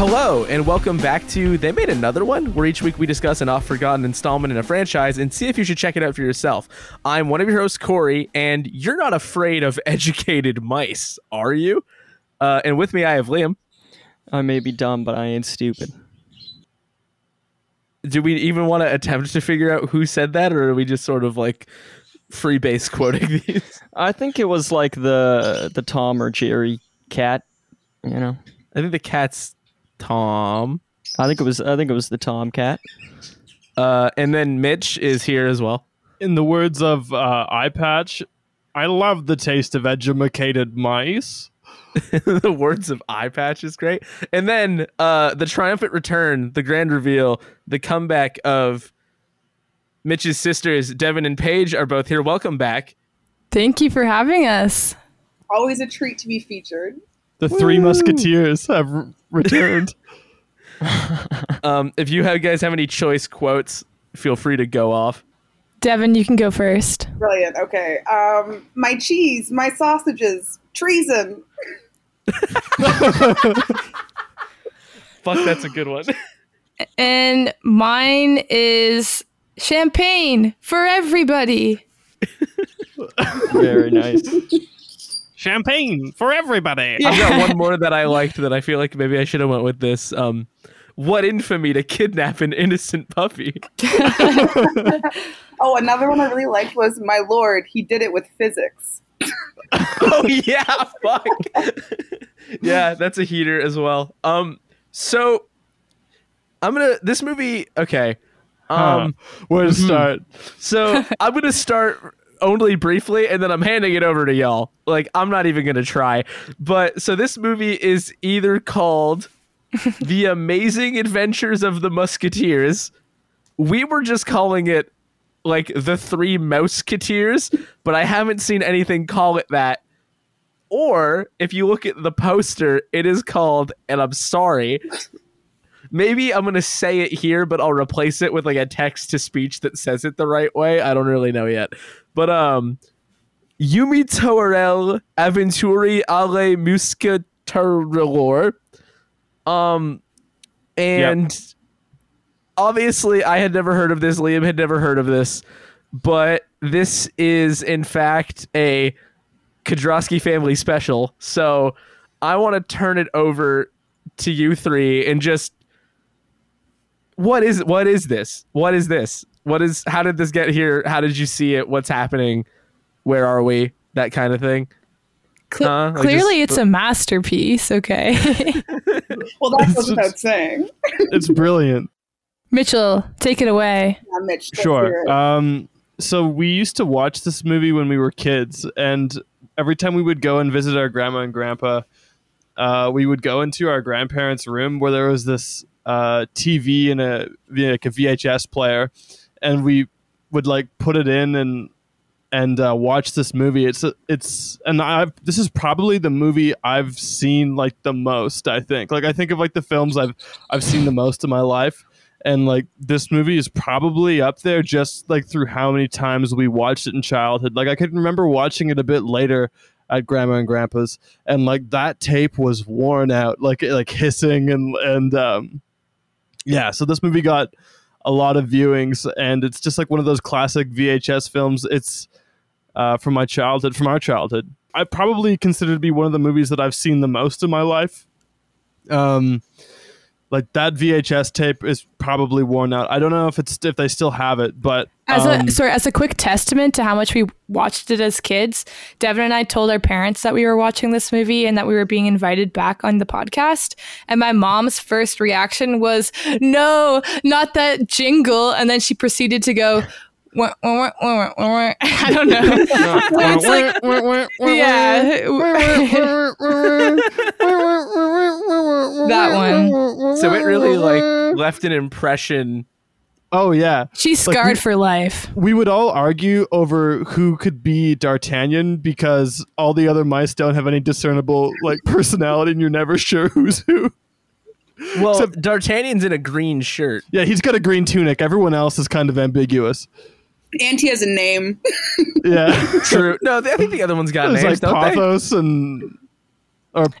Hello, and welcome back to They Made Another One, where each week we discuss an oft forgotten installment in a franchise and see if you should check it out for yourself. I'm one of your hosts, Corey, and you're not afraid of educated mice, are you? Uh, and with me, I have Liam. I may be dumb, but I ain't stupid. Do we even want to attempt to figure out who said that, or are we just sort of like free base quoting these? I think it was like the the Tom or Jerry cat. You know, I think the cat's Tom. I think it was I think it was the Tom cat. Uh, and then Mitch is here as well. In the words of uh, Eye Patch, I love the taste of edumacated mice. the words of Eye Patch is great. And then uh, the triumphant return, the grand reveal, the comeback of Mitch's sisters, Devin and Paige, are both here. Welcome back. Thank you for having us. Always a treat to be featured. The Three Musketeers have r- returned. Um, if you have, guys have any choice quotes, feel free to go off. Devin, you can go first. Brilliant. Okay. Um, my cheese, my sausages, treason. Fuck, that's a good one. And mine is champagne for everybody. Very nice. Champagne for everybody. I've got one more that I liked that I feel like maybe I should have went with this. Um, what infamy to kidnap an innocent puppy? Oh, another one I really liked was my lord. He did it with physics. oh yeah, fuck. yeah, that's a heater as well. Um, so I'm gonna this movie. Okay, um, Where to start? so I'm gonna start only briefly, and then I'm handing it over to y'all. Like I'm not even gonna try. But so this movie is either called The Amazing Adventures of the Musketeers. We were just calling it like the Three Mouseketeers, but I haven't seen anything call it that. Or if you look at the poster, it is called, and I'm sorry. Maybe I'm gonna say it here, but I'll replace it with like a text to speech that says it the right way. I don't really know yet. But um Yumi Torel Aventuri alle Musketerilor. Um and obviously I had never heard of this. Liam had never heard of this. But this is in fact a Kodrowski family special. So I want to turn it over to you three and just what is what is this? What is this? What is how did this get here? How did you see it? What's happening? Where are we? That kind of thing. Cle- Huh? Clearly, just- it's a masterpiece. Okay. Well, that It's goes without just- saying. It's brilliant. Mitchell, take it away. Yeah, Mitch. Sure. Um, so we used to watch this movie when we were kids, and every time we would go and visit our grandma and grandpa, uh, we would go into our grandparents' room where there was this uh, TV and a like a VHS player, and we would like put it in and and uh, watch this movie. It's it's and I've this is probably the movie I've seen like the most. I think like I think of like the films I've I've seen the most in my life and like this movie is probably up there just like through how many times we watched it in childhood like i could remember watching it a bit later at grandma and grandpa's and like that tape was worn out like like hissing and and um yeah so this movie got a lot of viewings and it's just like one of those classic vhs films. It's uh from my childhood from our childhood. I probably consider to be one of the movies that i've seen the most in my life. Um like that VHS tape is probably worn out. I don't know if it's if they still have it, but As um, a sorry, as a quick testament to how much we watched it as kids, Devin and I told our parents that we were watching this movie and that we were being invited back on the podcast. And my mom's first reaction was, "No, not that jingle!" And then she proceeded to go. "Wah, wah, wah, wah, wah, wah." I don't know. it's like, yeah, that one. So it really like left an impression. oh yeah, She's Like, scarred we- for life. we would all argue over who could be D'Artagnan because all the other mice don't have any discernible like personality, and you're never sure who's who. Well, Except- D'Artagnan's in a green shirt. Yeah, he's got a green tunic. Everyone else is kind of ambiguous. And he has a name. Yeah, True. No, I think the other one's got there's names, like don't they? Pothos and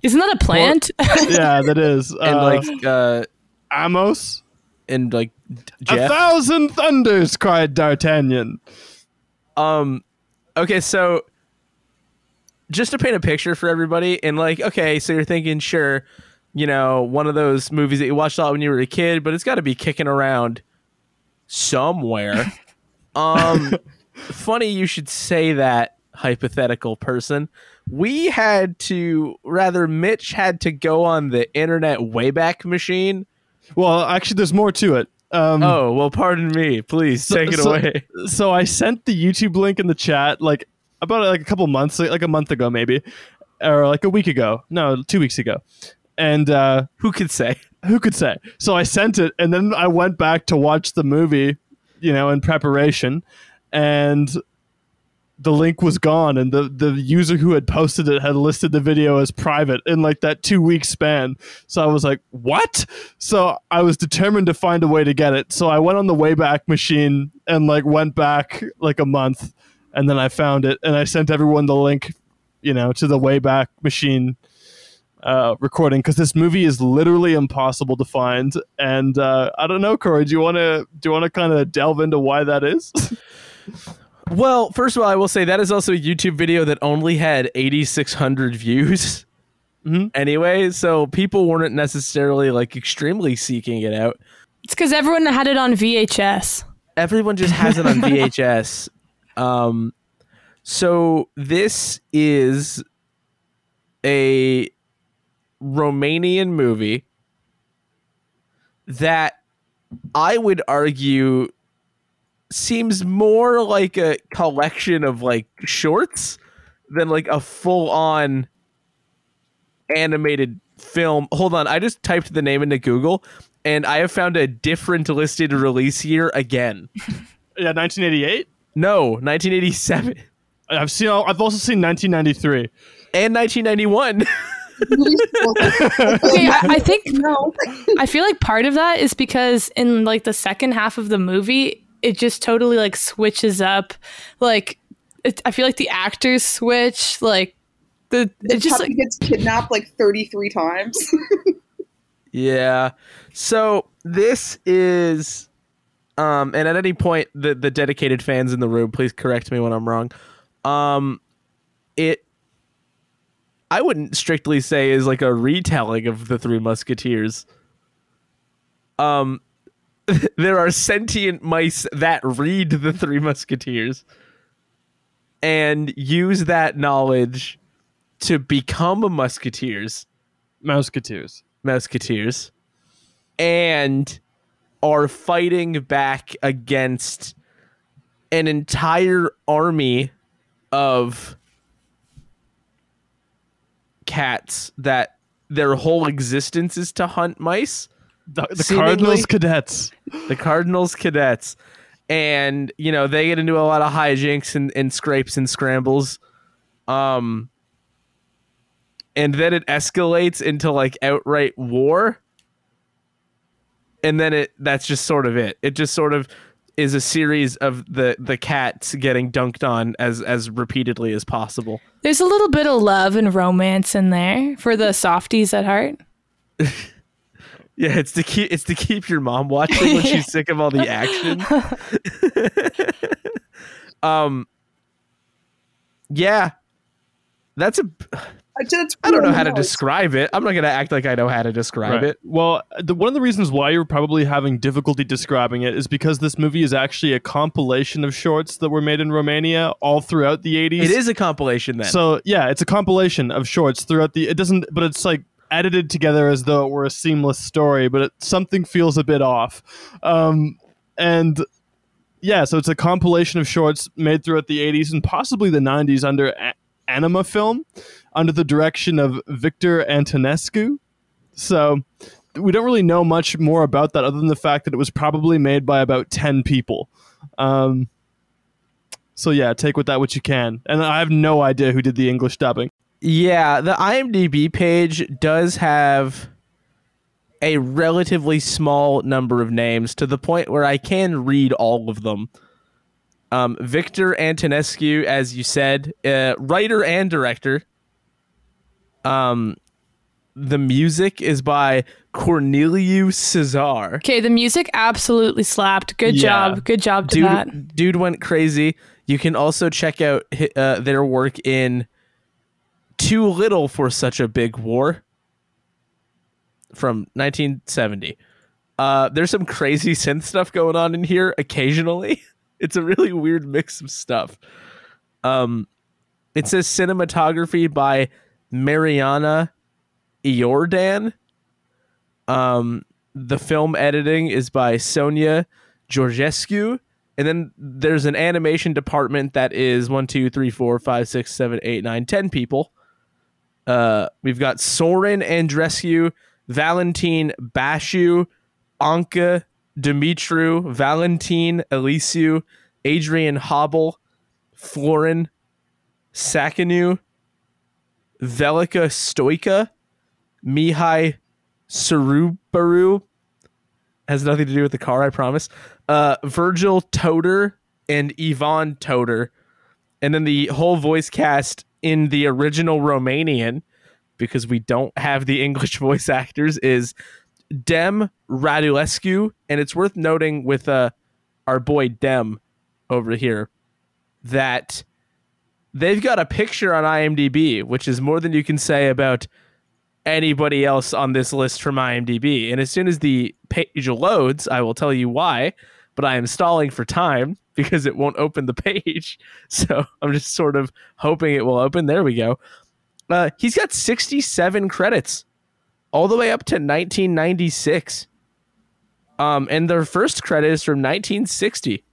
Isn't that a plant? yeah, that is. and uh, like uh Amos. and like A thousand thunders! cried D'Artagnan. Um, okay, so just to paint a picture for everybody, and like, okay, so you're thinking, sure, you know, one of those movies that you watched a lot when you were a kid, but it's got to be kicking around somewhere. Um, funny you should say that, hypothetical person. We had to, rather, Mitch had to go on the internet Wayback Machine. Well, actually, there's more to it. Um, Oh, well, pardon me. Please So- take it so- away. so I sent the YouTube link in the chat like about like a couple months, like, like a month ago maybe, or like a week ago. No, two weeks ago. And uh, Who could say? who could say? So I sent it, and then I went back to watch the movie, you know, in preparation, and the link was gone, and the the user who had posted it had listed the video as private in like that two week span. So I was like, what? So I was determined to find a way to get it. So I went on the Wayback Machine and like went back like a month, and then I found it, and I sent everyone the link, you know, to the Wayback Machine uh, recording because this movie is literally impossible to find. And uh, I don't know, Corey. Do you want to do you want to kind of delve into why that is? Well, first of all, I will say that is also a YouTube video that only had 8,600 views. Mhm. Anyway, so people weren't necessarily like extremely seeking it out. it's because everyone had it on VHS. Everyone just has it on VHS. Um, so this is a Romanian movie that I would argue seems more like a collection of like shorts than like a full on animated film. Hold on, I just typed the name into Google and I have found a different listed release year again. yeah, 1988. No, 1987 I've seen. I've also seen 1993. and 1991. Okay, I, I think no. I feel like part of that is because in like the second half of the movie, it just totally like switches up. Like, it, I feel like the actors switch. Like, the The it just like gets kidnapped like 33 times. Yeah. So this is um and at any point the the dedicated fans in the room please correct me when I'm wrong. Um it I wouldn't strictly say is like a retelling of the Three Musketeers. Um there are sentient mice that read the Three Musketeers and use that knowledge to become musketeers Musketeers. Musketeers and are fighting back against an entire army of cats that their whole existence is to hunt mice The, the Cardinals cadets. the Cardinals cadets. And, you know, they get into a lot of hijinks and, and scrapes and scrambles. Um and then it escalates into like outright war. And then it that's just sort of it. It just sort of is a series of the the cats getting dunked on as as repeatedly as possible. there's a little bit of love and romance in there for the softies at heart. Yeah, it's to keep it's to keep your mom watching when she's sick of all the action. um Yeah. That's a I don't know really how to describe it. I'm not going to act like I know how to describe it. Well, the, one of the reasons why you're probably having difficulty describing it is because this movie is actually a compilation of shorts that were made in Romania all throughout the 80s. It is a compilation then. So yeah, it's a compilation of shorts throughout the. It doesn't, but it's like edited together as though it were a seamless story, but it, something feels a bit off. Um, and yeah, so it's a compilation of shorts made throughout the '80s and possibly the '90s under a- Anima Film, under the direction of Victor Antonescu. So we don't really know much more about that other than the fact that it was probably made by about ten people. Um, so yeah, take with that what you can. And I have no idea who did the English dubbing. yeah, the IMDb page does have a relatively small number of names to the point where I can read all of them. Um, Victor Antonescu, as you said, uh, writer and director. Um, the music is by Corneliu Cezar. Okay, the music absolutely slapped. Good Yeah. job. Good job to Dude, that. dude went crazy. You can also check out uh, their work in Too Little for Such a Big War from 1970. Uh, there's some crazy synth stuff going on in here occasionally. It's a really weird mix of stuff. Um, it says cinematography by Mariana Iordan. Um, the film editing is by Sonia Georgescu. And then there's an animation department that is one, two, three, four, five, six, seven, eight, nine, ten people. Uh, we've got Soren Andrescu, Valentin Bashu, Anka Dimitru, Valentin Elisiu, Adrian Hobble, Florin Sakanu, Velika Stoika, Mihai Sarubaru. Has nothing to do with the car, I promise. Uh, Virgil Toder and Yvonne Toder. And then the whole voice cast in the original Romanian, because we don't have the English voice actors, is Dem Radulescu. And it's worth noting with uh, our boy Dem over here that they've got a picture on IMDb, which is more than you can say about anybody else on this list from IMDb. And as soon as the page loads, I will tell you why. But I am stalling for time because it won't open the page. So I'm just sort of hoping it will open. There we go. Uh, he's got 67 credits all the way up to 1996. Um, and their first credit is from 1960.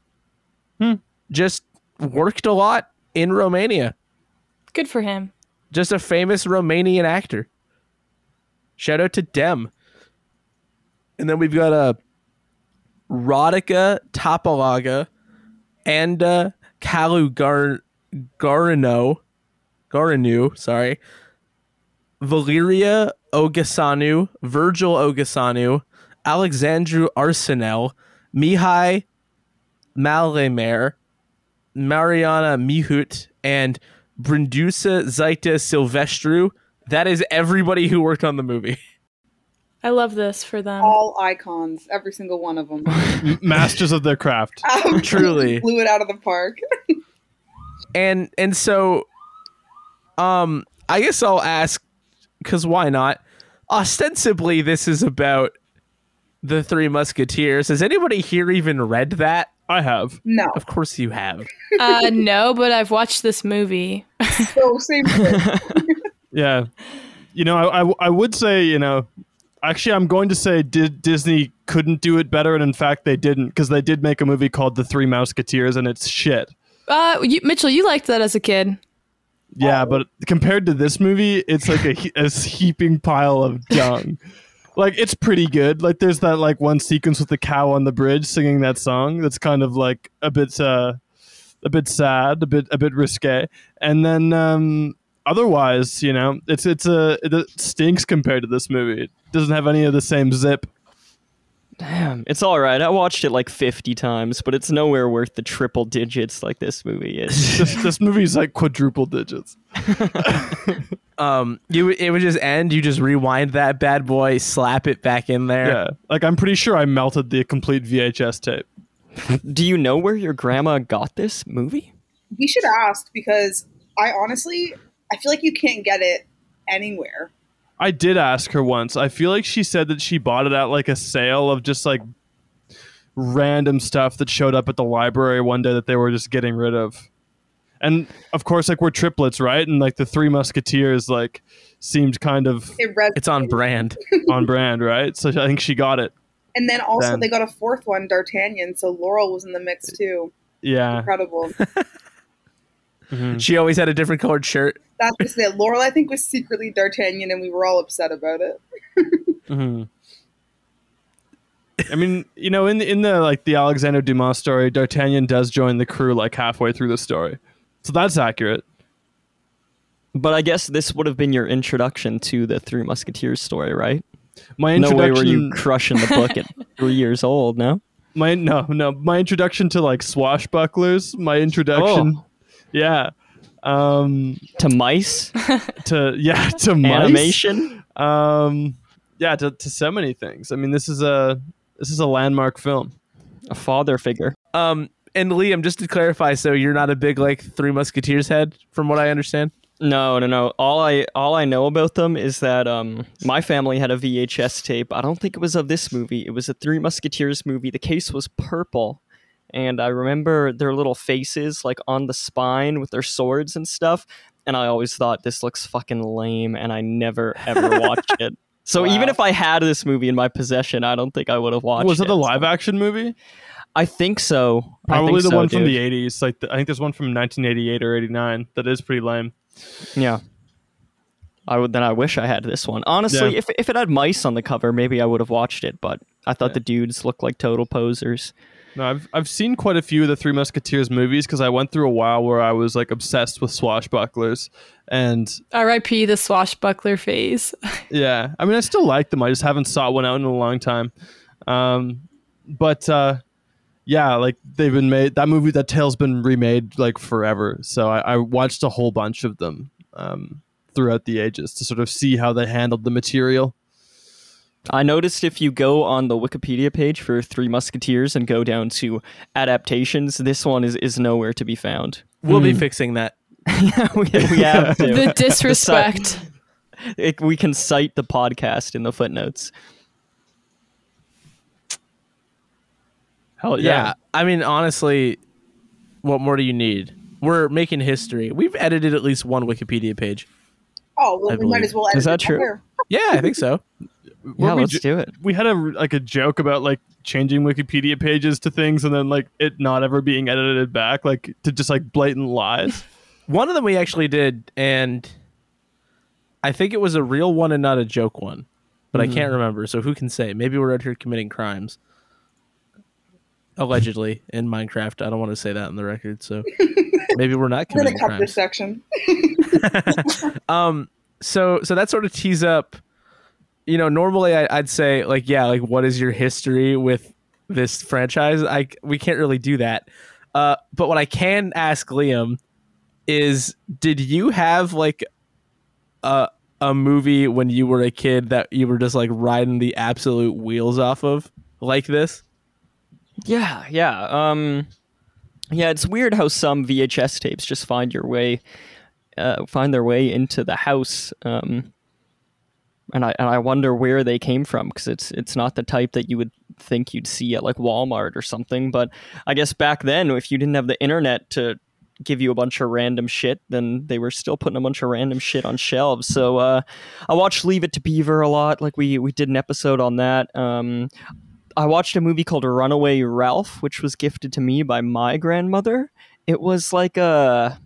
Hmm. Just worked a lot in Romania. Good for him. Just a famous Romanian actor. Shout out to Dem. And then we've got a uh, Rodica Tapalaga and uh, Kalu Gar- Garino, Garinu, sorry, Valeria Ogasanu, Virgil Ogasanu, Alexandru Arsinel, Mihai Malemer, Mariana Mihut, and Brindusa Zaita Silvestru. That is everybody who worked on the movie. I love this for them. All icons, every single one of them. Masters of their craft. Truly. blew it out of the park. and and so um i guess i'll ask because why not ostensibly this is about the three musketeers has anybody here even read that I have. No, of course you have Uh, no, but I've watched this movie. so same thing. Yeah. You know, I, I, I would say, you know, actually, I'm going to say did Disney couldn't do it better, and in fact, they didn't because they did make a movie called The Three Musketeers, and it's shit. Uh, you, Mitchell, you liked that as a kid. Yeah, but compared to this movie, it's like a, a heaping pile of dung. like it's pretty good. Like there's that like one sequence with the cow on the bridge singing that song. That's kind of like a bit uh, a bit sad, a bit a bit risque. And then um, otherwise, you know, it's it's a it stinks compared to this movie. It doesn't have any of the same zip. Damn, it's all right. I watched it like 50 times, but it's nowhere worth the triple digits like this movie is. this, this movie's like quadruple digits. um you it would just end you just rewind that bad boy slap it back in there Yeah, like I'm pretty sure I melted the complete VHS tape. Do you know where your grandma got this movie? we should ask because I honestly, I feel like you can't get it anywhere. I did ask her once. I feel like she said that she bought it at like a sale of just like random stuff that showed up at the library one day that they were just getting rid of. And of course, like we're triplets, right? And like the Three Musketeers, like seemed kind of It it's on brand on brand, right? So I think she got it. And then also Then- they got a fourth one, D'Artagnan. So Laurel was in the mix too. Yeah. Incredible. Mhm. she always had a different colored shirt That's just it. Laurel, I think, was secretly D'Artagnan, and we were all upset about it. Mhm. I mean, you know, in the, in the like the Alexander Dumas story, D'Artagnan does join the crew like halfway through the story, so that's accurate. But I guess this would have been your introduction to the Three Musketeers story, right? My No way were introduction, you crushing the book at three years old, no? my no, no, my introduction to like swashbucklers, my introduction, Oh. Yeah, um, To mice, to yeah, to mice. animation. Um, yeah, to, to so many things. I mean, this is a this is a landmark film. A father figure. Um, and Liam, just to clarify, so you're not a big like Three Musketeers head, from what I understand. No, no, no. All I all I know about them is that um my family had a VHS tape. I don't think it was of this movie. It was a Three Musketeers movie. The case was purple. And I remember their little faces like on the spine with their swords and stuff. And I always thought this looks fucking lame and I never ever watched it. So even if I had this movie in my possession, I don't think I would have watched it. Was it it. a live action movie? I think so. Probably think the so, one from dude. the '80s. Like the, I think there's one from 1988 or '89 that is pretty lame. Yeah. I would then I wish I had this one. Honestly, Yeah. if if it had mice on the cover, maybe I would have watched it, but I thought Yeah. the dudes looked like total posers. No, I've I've seen quite a few of the Three Musketeers movies because I went through a while where I was like obsessed with swashbucklers, and R.I.P. the swashbuckler phase. yeah, I mean I still like them. I just haven't sought one out in a long time. Um, but uh, yeah, like they've been made. That movie, that tale's been remade like forever. So I, I watched a whole bunch of them um, throughout the ages to sort of see how they handled the material. I noticed if you go on the Wikipedia page for Three Musketeers and go down to adaptations, this one is, is nowhere to be found. We'll be Hmm. fixing that. yeah, we, we have to. the disrespect. It- we can cite the podcast in the footnotes. Hell Yeah. I mean, honestly, what more do you need? We're making history. We've edited at least one Wikipedia page. Oh, well, I we might as well edit Is that it true? there. Yeah, I think so. Yeah, let's ju- do it. we had a like a joke about like changing Wikipedia pages to things and then like it not ever being edited back, like to just like blatant lies. One of them we actually did, and I think it was a real one and not a joke one, but I mm-hmm. can't remember. So who can say? Maybe we're out here committing crimes. Allegedly in Minecraft. I don't want to say that on the record, so maybe we're not We're gonna cut this section. um so so that sort of tees up you know normally I, i'd say like yeah like what is your history with this franchise i we can't really do that uh but what i can ask liam is did you have like a a movie when you were a kid that you were just like riding the absolute wheels off of like this Yeah, yeah. Um, yeah, it's weird how some VHS tapes just find your way, uh, find their way into the house. Um, and I and I wonder where they came from because it's it's not the type that you would think you'd see at like Walmart or something. But I guess back then, if you didn't have the internet to give you a bunch of random shit, then they were still putting a bunch of random shit on shelves. So uh, I watched Leave It to Beaver a lot. Like we we did an episode on that. Um, I watched a movie called Runaway Ralph, which was gifted to me by my grandmother. It was like a,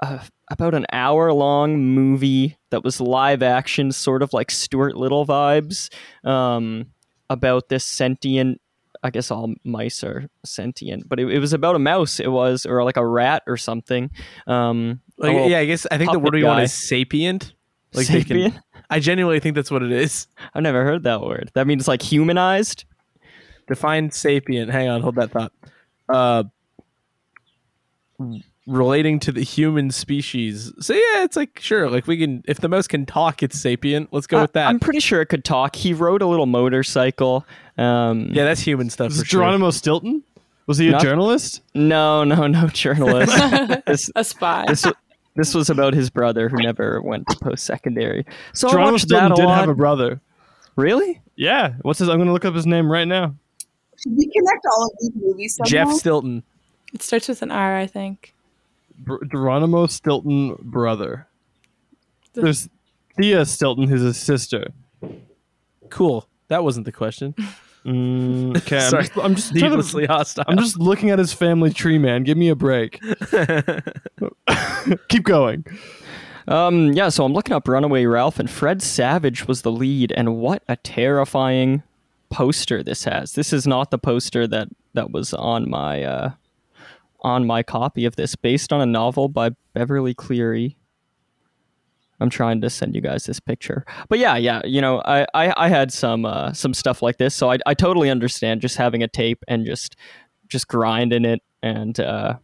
a about an hour long movie that was live action, sort of like Stuart Little vibes, um, about this sentient. I guess all mice are sentient, but it, it was about a mouse. It was, or like a rat or something. Um, like yeah i guess i think the word we want is sapient like they can- sapient? I genuinely think that's what it is I've never heard that word. That means like humanized. Define sapient. Hang on, hold that thought. Uh, relating to the human species. So yeah, it's like sure, like we can. If the mouse can talk, it's sapient. Let's go I- with that. I'm pretty sure it could talk. He rode a little motorcycle. Um, yeah, that's human stuff Was for it sure. Geronimo Stilton? Was he a Not- journalist? No, no, no journalist. this, a spy. this, wa- this was about his brother who never went to post secondary. So I Geronimo watched Stilton that a did lot. have a brother. really? Yeah. What's his? I'm gonna look up his name right now. Should we connect all of these movies somehow? Jeff Stilton. it starts with an R, I think. Br- Geronimo Stilton brother. There's Thea Stilton, who's his sister. Cool. That wasn't the question. Mm, okay, I'm Sorry. just, I'm just trying to- Needlessly hostile. I'm just looking at his family tree, man. Give me a break. Keep going. Um, yeah, so I'm looking up Runaway Ralph, and Fred Savage was the lead, and what a terrifying poster this has. This is not the poster that that was on my uh, on my copy of this, based on a novel by Beverly Cleary. I'm trying to send you guys this picture, but yeah, yeah, you know, I I, I had some uh, some stuff like this, so I I totally understand just having a tape and just just grinding it and. Uh,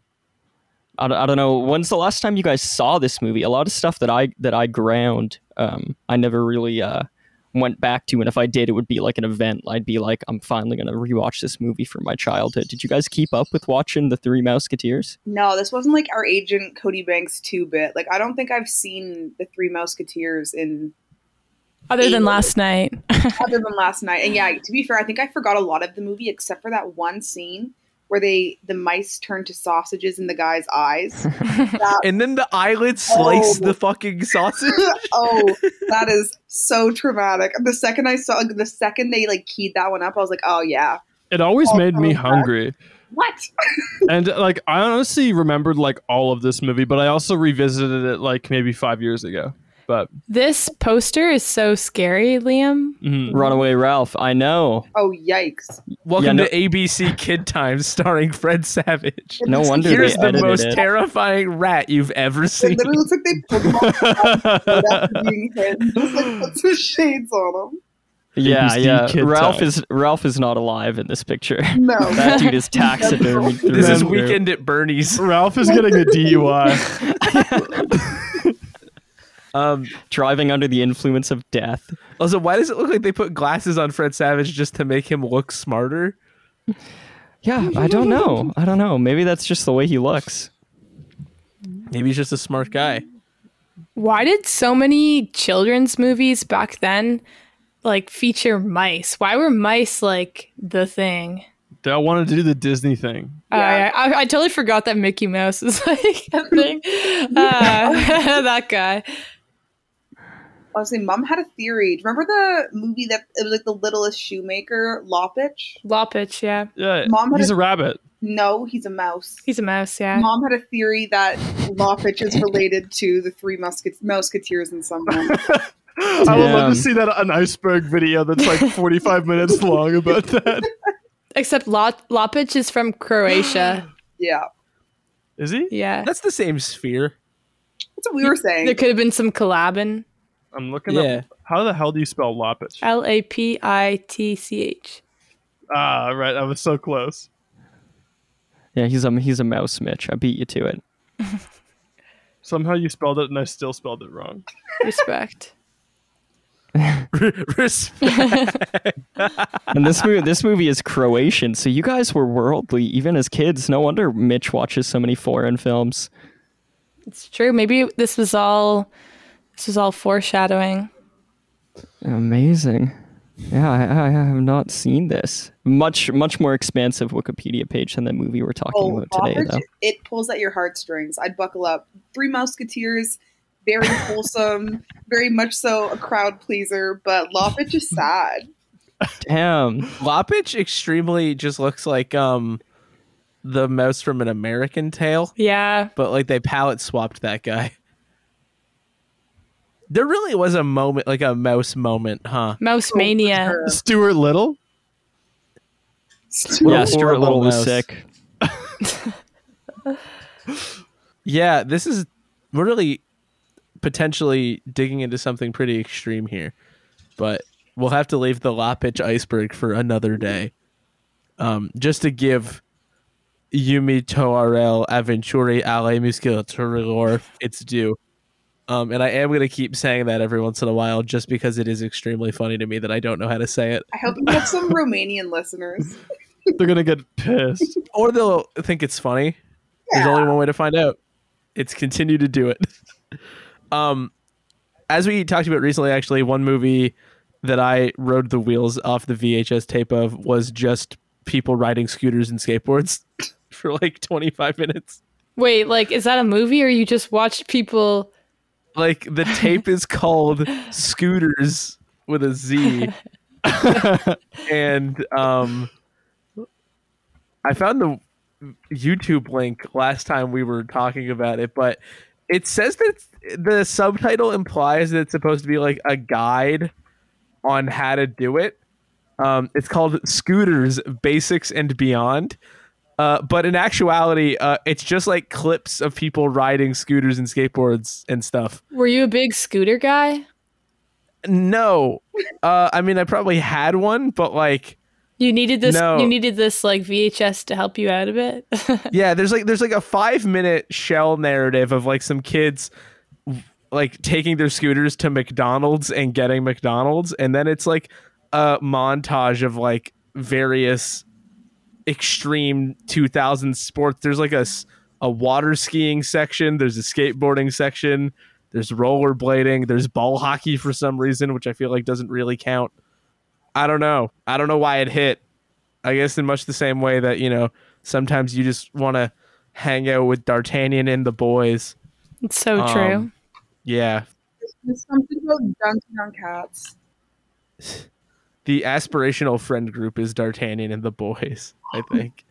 I, I don't know. When's the last time you guys saw this movie? A lot of stuff that I that I ground, um, I never really uh, went back to, and if I did, it would be like an event. I'd be like, I'm finally gonna rewatch this movie from my childhood. Did you guys keep up with watching the Three Musketeers? No, this wasn't like our agent Cody Banks two bit. Like I don't think I've seen the Three Musketeers in Other than last night. other than last night. And yeah, to be fair, I think I forgot a lot of the movie except for that one scene where they the mice turn to sausages in the guy's eyes. That- And then the eyelids slice Oh. the fucking sausage. oh, that is so traumatic. The second I saw, the second they like keyed that one up, I was like, oh yeah, It always Oh, made me hungry. what? and like I honestly remembered like all of this movie, but I also revisited it like maybe five years ago. But this poster is so scary, Liam. mhm. Runaway Ralph. I know. Oh yikes! Welcome no- to ABC Kid Times starring Fred Savage. It No looks like- wonder Here's they the most it. terrifying rat you've ever It seen. literally looks like they pulled him off the right after being hit and just like put some shades on him. Yeah, ABC yeah. Kid Ralph Time. is Ralph is not alive in this picture. No, that dude is taxidermy. through This is. Weekend at Bernie's. Ralph is getting a DUI. Um, driving under the influence of death. also, why does it look like they put glasses on Fred Savage just to make him look smarter? Yeah, I don't know. I don't know. Maybe that's just the way he looks. Maybe he's just a smart guy. Why did so many children's movies back then like feature mice? Why were mice like the thing? I wanted to do the Disney thing. Uh, Yeah. I, I totally forgot that Mickey Mouse is like a thing. Uh, that guy. Honestly, Mom had a theory. Do you remember the movie that it was like the littlest shoemaker, Lapitch? Lapitch, yeah. Yeah, Mom had he's a- a rabbit. No, he's a mouse. He's a mouse, yeah. Mom had a theory that Lapitch is related to the three musket- musketeers in some way. I would love to see that an iceberg video that's like 45 minutes long about that. Except Lop- Lapitch is from Croatia. Yeah, Is he? Yeah. That's the same sphere. that's what we were saying. There could have been some collabing. I'm looking Yeah. up. How the hell do you spell Lapitch? L A P I T C H. Ah, right. I was so close. Yeah, he's a he's a mouse, Mitch. I beat you to it. Somehow you spelled it and I still spelled it wrong. Respect. Respect. And this movie this movie is Croatian, so you guys were worldly even as kids. No wonder Mitch watches so many foreign films. It's true. Maybe this was all this is all foreshadowing. Amazing. Yeah, I, I have not seen this. Much much more expansive Wikipedia page than the movie we're talking oh, about today, though. it pulls at your heartstrings. I'd buckle up. Three Musketeers, very wholesome, very much so a crowd pleaser, but Lapitch is sad. Damn. Lapitch extremely just looks like um the mouse from an American Tale, Yeah. but like they palette swapped that guy. There really was a moment, like a mouse moment, huh? Mouse Oh, mania. for. Stuart Little? What a yeah, Stuart Little was mouse. sick. Yeah, this is we're really potentially digging into something pretty extreme here, but we'll have to leave the Lapitch iceberg for another day. Um, just to give Yumi Toarel Aventuri alle Musculature its due. Um, and I am going to keep saying that every once in a while just because it is extremely funny to me that I don't know how to say it. I hope you have some Romanian listeners. They're going to get pissed. Or they'll think it's funny. There's only one way to find out. It's continue to do it. um, as we talked about recently, actually, one movie that I rode the wheels off the VHS tape of was just people riding scooters and skateboards for like 25 minutes. Wait, like is that a movie or you just watched people Like the tape is called Scooters with a Z. and um I found the YouTube link last time we were talking about it, but it says that the subtitle implies that it's supposed to be like a guide on how to do it. Um, it's called Scooters Basics and Beyond. Uh, but in actuality, uh, it's just like clips of people riding scooters and skateboards and stuff. were you a big scooter guy? No, uh, I mean I probably had one, but like You needed this. No. You needed this like VHS to help you out a bit. yeah, there's like there's like a five minute shell narrative of like some kids like taking their scooters to McDonald's and getting McDonald's, and then it's like a montage of like various extreme 2000s sports. There's like a a water skiing section. There's a skateboarding section. There's rollerblading. There's ball hockey for some reason, which I feel like doesn't really count. I don't know. I don't know why it hit. I guess in much the same way that you know sometimes you just want to hang out with D'Artagnan and the boys. it's so Um, true. Yeah, There's something about dunking on cats. the aspirational friend group is D'Artagnan and the boys. I think.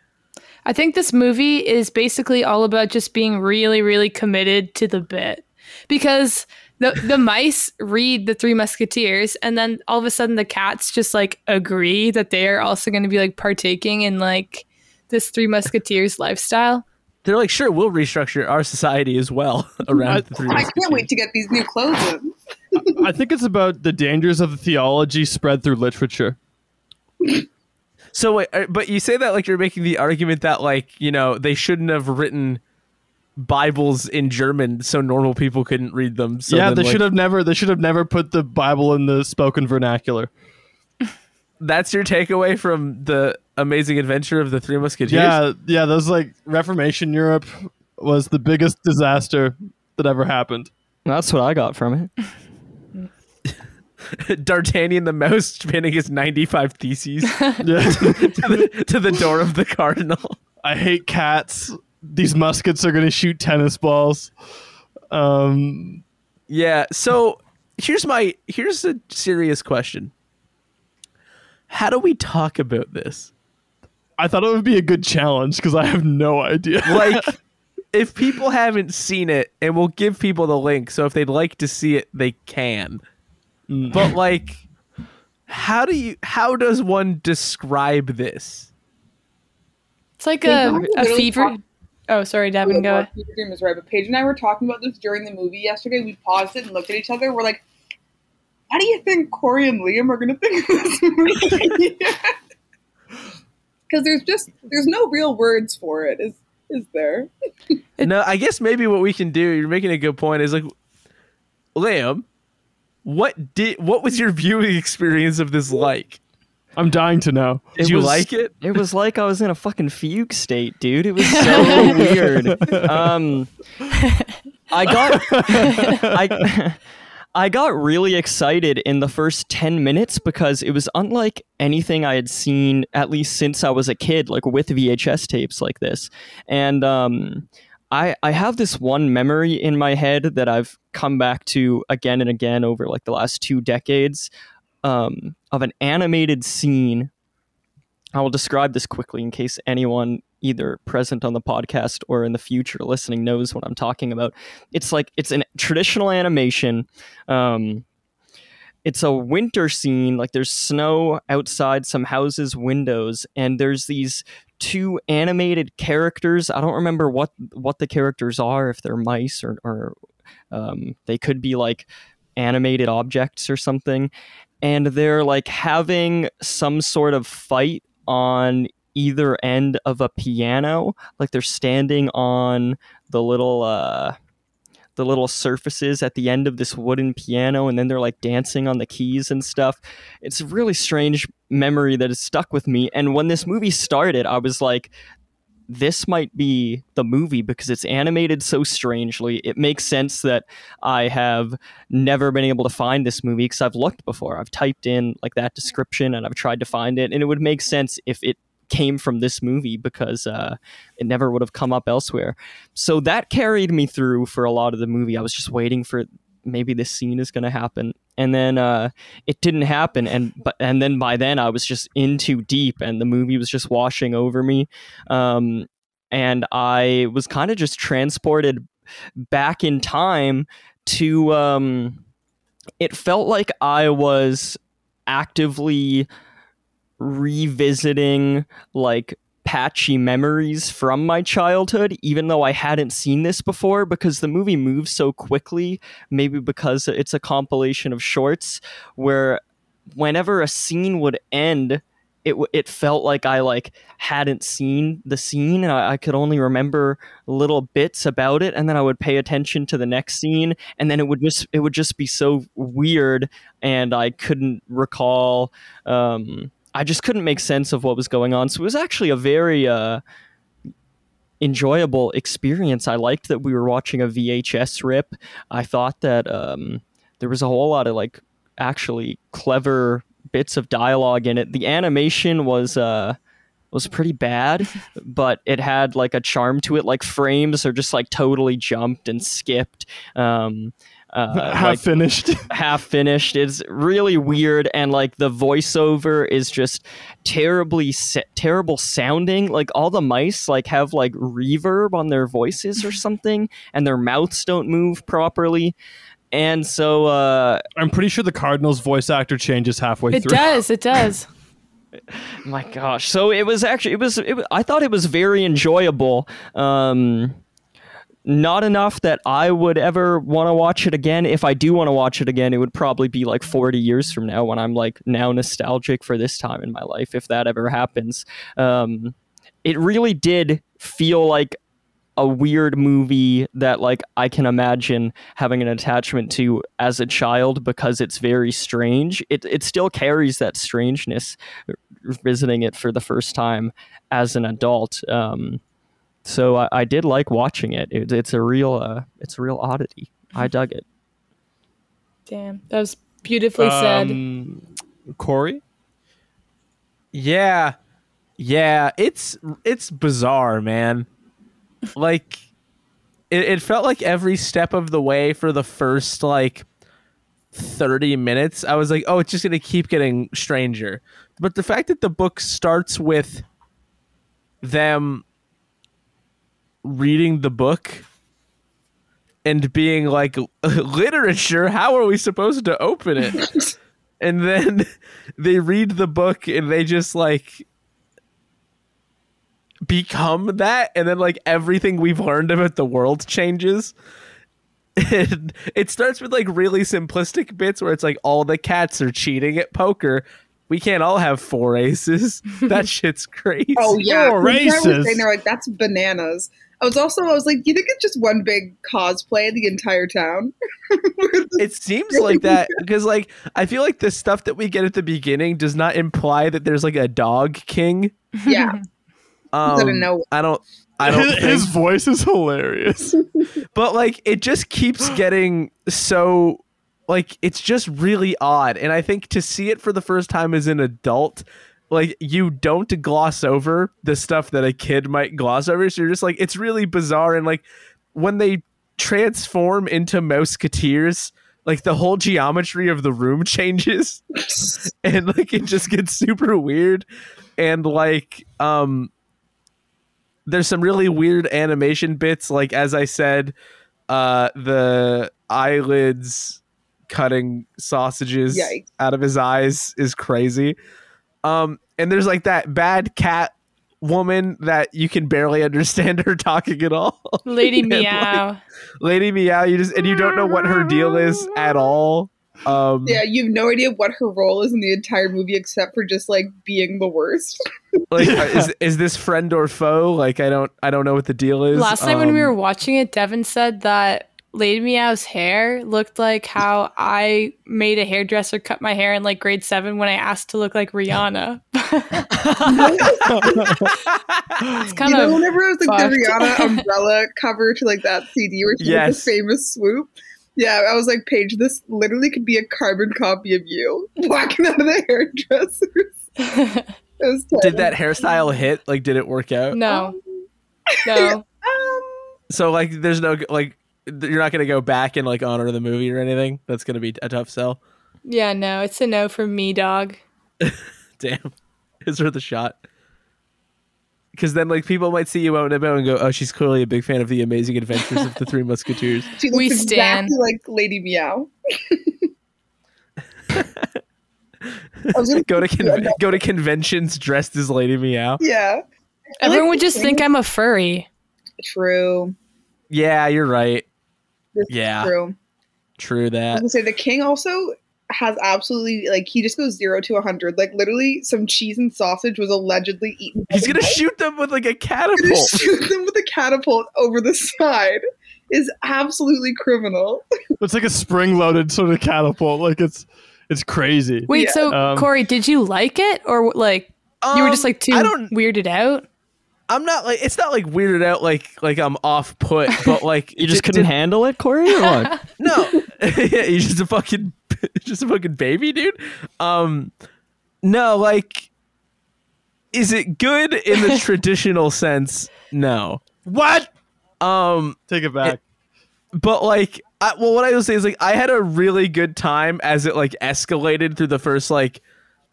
I think this movie is basically all about just being really, really committed to the bit because the the mice read the Three Musketeers, and then all of a sudden the cats just like agree that they are also going to be like partaking in like this Three Musketeers lifestyle. They're like, sure, we'll restructure our society as well around the three. I can't wait to get these new clothes in. I think it's about the dangers of theology spread through literature. So, wait, uh, but you say that like you're making the argument that like you know they shouldn't have written Bibles in German so normal people couldn't read them. So yeah, then, they like, should have never. They should have never put the Bible in the spoken vernacular. That's your takeaway from the amazing adventure of the Three Musketeers. Yeah, yeah. Those like Reformation Europe was the biggest disaster that ever happened. That's what I got from it. D'Artagnan the mouse spinning his 95 theses Yeah. to, the, to the door of the cardinal. I hate cats. These muskets are gonna shoot tennis balls. Um, Yeah. So here's my here's a serious question. How do we talk about this? I thought it would be a good challenge because I have no idea. Like, if people haven't seen it, and we'll give people the link, so if they'd like to see it, they can. Mm. But like, how do you? How does one describe this? It's like a, a fever. talk- Oh, sorry, Devin. Go. Fever Dream is right, but Paige and I were talking about this during the movie yesterday. We paused it and looked at each other. We're like, "How do you think Corey and Liam are going to think of this movie?" Because there's just there's no real words for it. Is is there? no, I guess maybe what we can do. You're making a good point. Is like, Liam, what did what was your viewing experience of this like? I'm dying to know. Did It you was- like it? It was like I was in a fucking fugue state, dude. It was so weird. Um, I got I I got really excited in the first 10 minutes because it was unlike anything I had seen at least since I was a kid like with VHS tapes like this. And um I, I have this one memory in my head that I've come back to again and again over like the last two decades um, of an animated scene I will describe this quickly in case anyone either present on the podcast or in the future listening knows what I'm talking about. It's like it's an traditional animation. Um, it's a winter scene, like there's snow outside some houses' windows, and there's these two animated characters. I don't remember what what the characters are, if they're mice or, or um, they could be like animated objects or something. And they're like having some sort of fight on either end of a piano like they're standing on the little uh the little surfaces at the end of this wooden piano and then they're like dancing on the keys and stuff it's a really strange memory that has stuck with me and when this movie started i was like this might be the movie because it's animated so strangely. It makes sense that I have never been able to find this movie because I've looked before. I've typed in like that description and I've tried to find it, and it would make sense if it came from this movie because uh, it never would have come up elsewhere. So that carried me through for a lot of the movie. I was just waiting for maybe this scene is going to happen and then uh, it didn't happen and but and then by then i was just in too deep and the movie was just washing over me um, and i was kind of just transported back in time to um, it felt like i was actively revisiting like patchy memories from my childhood, even though I hadn't seen this before, because the movie moves so quickly, maybe because it's a compilation of shorts, where whenever a scene would end, it it felt like I like hadn't seen the scene and I, I could only remember little bits about it and then I would pay attention to the next scene and then it would just it would just be so weird and I couldn't recall um I just couldn't make sense of what was going on so it was actually a very uh enjoyable experience I liked that we were watching a VHS rip I thought that um there was a whole lot of like actually clever bits of dialogue in it. The animation was uh was pretty bad, but it had like a charm to it. Like frames are just like totally jumped and skipped. Um, uh, Half like, finished. half finished. It's really weird, and like the voiceover is just terribly sa- terrible sounding. Like all the mice like have like reverb on their voices or something, and their mouths don't move properly. And so uh, I'm pretty sure the Cardinals voice actor changes halfway through. It does. It does. My gosh. So it was actually it was, it was I thought it was very enjoyable. Um not enough that I would ever want to watch it again. If I do want to watch it again, it would probably be like 40 years from now when I'm like now nostalgic for this time in my life if that ever happens. Um it really did feel like a weird movie that like I can imagine having an attachment to as a child because it's very strange. It it still carries that strangeness visiting it for the first time as an adult. Um, so I, I did like watching it. it. It's a real uh, it's a real oddity. I dug it. Damn, that was beautifully said. Um, Corey? Yeah. Yeah, it's it's bizarre, man. Like it, it felt like every step of the way for the first like 30 minutes, I was like, oh, it's just going to keep getting stranger. But the fact that the book starts with them reading the book and being like, literature, how are we supposed to open it? and then they read the book and they just like become that. And then like everything we've learned about the world changes. And it starts with like really simplistic bits where it's like all the cats are cheating at poker. We can't all have four aces. That shit's crazy. Oh yeah, Four When I was races. saying they're like that's bananas. I was also I was like, do you think it's just one big cosplay in the entire town? it seems like that because like i feel like the stuff that we get at the beginning does not imply that there's like a dog king yeah, um, didn't know. i don't i don't His, think his voice is hilarious. but like it just keeps getting so like it's just really odd and i think to see it for the first time as an adult like you don't gloss over the stuff that a kid might gloss over. So you're just like it's really bizarre. And like when they transform into mouseketeers like the whole geometry of the room changes. And like it just gets super weird. And like um there's some really weird animation bits. Like as i said uh the eyelids cutting sausages Yikes. out of his eyes is crazy um and there's like that bad cat woman that you can barely understand her talking at all Lady And, like, Meow. lady meow you just and you don't know what her deal is at all um Yeah, you have no idea what her role is in the entire movie except for just like being the worst. like uh, is is this friend or foe like i don't i don't know what the deal is Last night when we Um, were watching it, Devin said that Lady Meow's hair looked like how I made a hairdresser cut my hair in like grade seven when I asked to look like Rihanna. it's kind you know, of whenever it was like fucked. the Rihanna umbrella cover to like that CD where she did the famous swoop. Yeah, I was like, Paige, this literally could be a carbon copy of you walking out of the hairdressers. Did that hairstyle hit like did it work out no, no. Um, so like there's no like you're not gonna go back and like honor the movie or anything that's gonna be a tough sell Yeah, no. It's a no from me, dog. damn is worth a shot because then like people might see you out and about and go oh she's clearly a big fan of the amazing adventures of the three musketeers she looks We exactly stan. like Lady Meow. I was gonna- go to con- go to conventions dressed as lady meow yeah. Everyone like would just think I'm a furry. True. yeah you're right This is Yeah. True. true I was that say the king also has absolutely like he just goes zero to a hundred. Like literally, some cheese and sausage was allegedly eaten. He's gonna mice. shoot them with like a He's gonna catapult. shoot them with a catapult over the side. Is absolutely criminal. It's like a spring-loaded sort of catapult. Like it's it's crazy. Wait, Yeah. so Um, Corey, did you like it, or like you were just Um, like too I don't. weirded out? I'm not like. It's not like weirded out. Like like I'm off put. But like You just did- couldn't did- handle it, Corey, or what? No, yeah, you're just a fucking, just a fucking baby, dude. Um, no, like, is it good in the traditional sense? No. What? Um, Take it back. but like, I, well, what I will say is like, I had a really good time as it like escalated through the first like,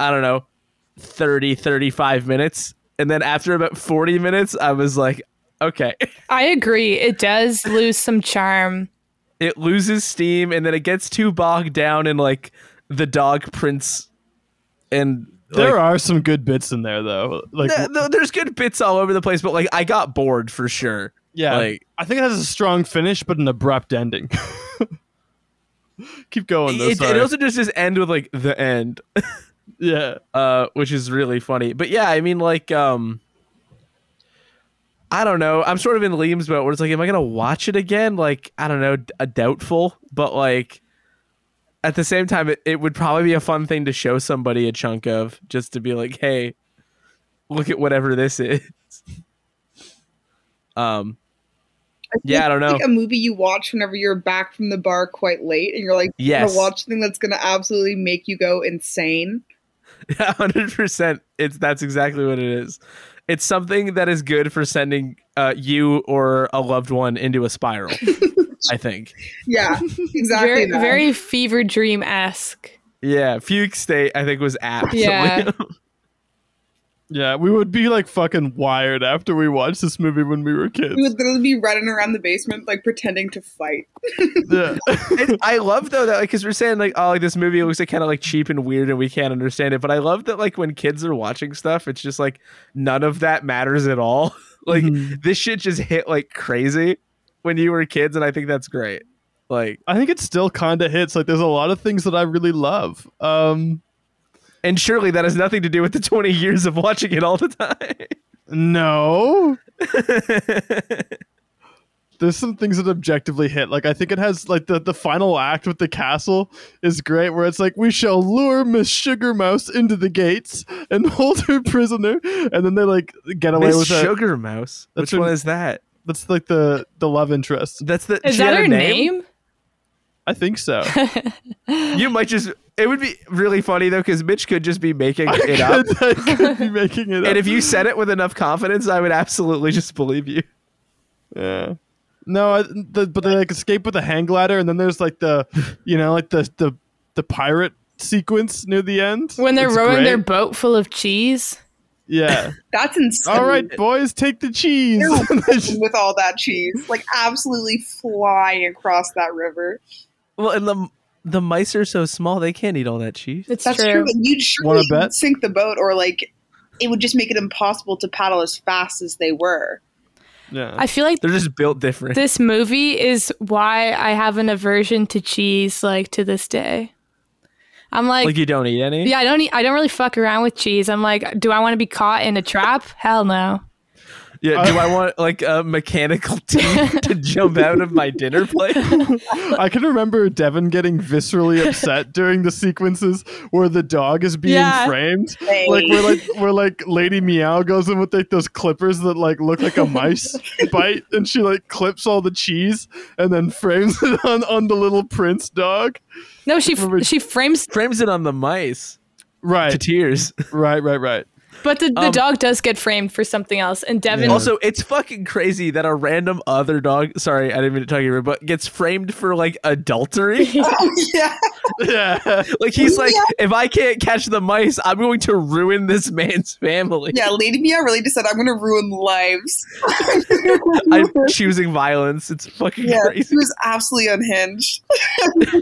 I don't know, 30, 35 minutes, and then after about 40 minutes, I was like, okay. I agree. It does lose some charm. it loses steam and then it gets too bogged down in like the dog prince and there like, are some good bits in there though. Like th- th- there's good bits all over the place but like i got bored for sure yeah, like I think it has a strong finish but an abrupt ending. Keep going though. it, it also just just end with like the end yeah. uh which is really funny but yeah i mean like um i don't know i'm sort of in liam's boat where it's like am i gonna watch it again like i don't know a doubtful but like at the same time it, it would probably be a fun thing to show somebody a chunk of just to be like hey look at whatever this is um yeah i don't know Like a movie you watch whenever you're back from the bar quite late, and you're like, Yes. gonna watch something that's gonna absolutely make you go insane. Yeah, hundred percent. It's that's exactly what it is. It's something that is good for sending uh, you or a loved one into a spiral. I think. Yeah, exactly. very, very fever dream esque. Yeah, fugue state. I think was apt. Yeah. Yeah, we would be like fucking wired after we watched this movie when we were kids. We would literally be running around the basement like pretending to fight. yeah. It's- I love though that because we're saying like oh like this movie looks like kind of like cheap and weird and we can't understand it, but I love that like when kids are watching stuff, it's just like none of that matters at all. like Mhm. this shit just hit like crazy when you were kids, and I think that's great. Like I think it still kind of hits. Like, there's a lot of things that I really love. Um, And surely that has nothing to do with the 20 years of watching it all the time. no, there's some things that objectively hit. Like, I think it has like the the final act with the castle is great, where it's like we shall lure Miss Sugar Mouse into the gates and hold her prisoner, and then they like get away Miss with it. Sugar Mouse. That's Which one is that? That's like the the love interest. That's the. Is that had a her name? I think so. You might just. It would be really funny though, because Mitch could just be making I it up. I could be making it up. And if you said it with enough confidence, I would absolutely just believe you. Yeah. No, I, the, but they like escape with a hang glider, and then there's like the, you know, like the the the pirate sequence near the end When they're It's rowing their boat full of cheese. Yeah. That's insane. All right, boys, take the cheese. They're They just- with all that cheese, like absolutely flying across that river. Well, and the the mice are so small they can't eat all that cheese. It's That's true. true. But you'd surely bet? sink the boat, or like it would just make it impossible to paddle as fast as they were. yeah. I feel like They're just built different. this movie is why I have an aversion to cheese like to this day. I'm like, like you don't eat any. yeah, I don't eat, I don't really fuck around with cheese. I'm like, do I want to be caught in a trap? Hell no. Yeah. Do uh, I want like a mechanical teeth to jump out of my dinner plate? I can remember Devin getting viscerally upset during the sequences where the dog is being Yeah. framed. Hey. Like where like we're like Lady Meow goes in with like those clippers that like look like a mice bite, and she like clips all the cheese and then frames it on on the little prince dog. No, she Remember- she frames, Frames it on the mice Right. to Right, tears. right, right, right. But the, the Um, dog does get framed for something else. And Devin, Yeah. Also, it's fucking crazy that a random other dog, sorry, I didn't mean to talk to you, but gets framed for like adultery. Oh yeah, Yeah, like he's like, if I can't catch the mice, I'm going to ruin this man's family. yeah. Lady Meow really just said, "I'm going to ruin lives." I'm choosing violence. It's fucking yeah, crazy. he was absolutely unhinged.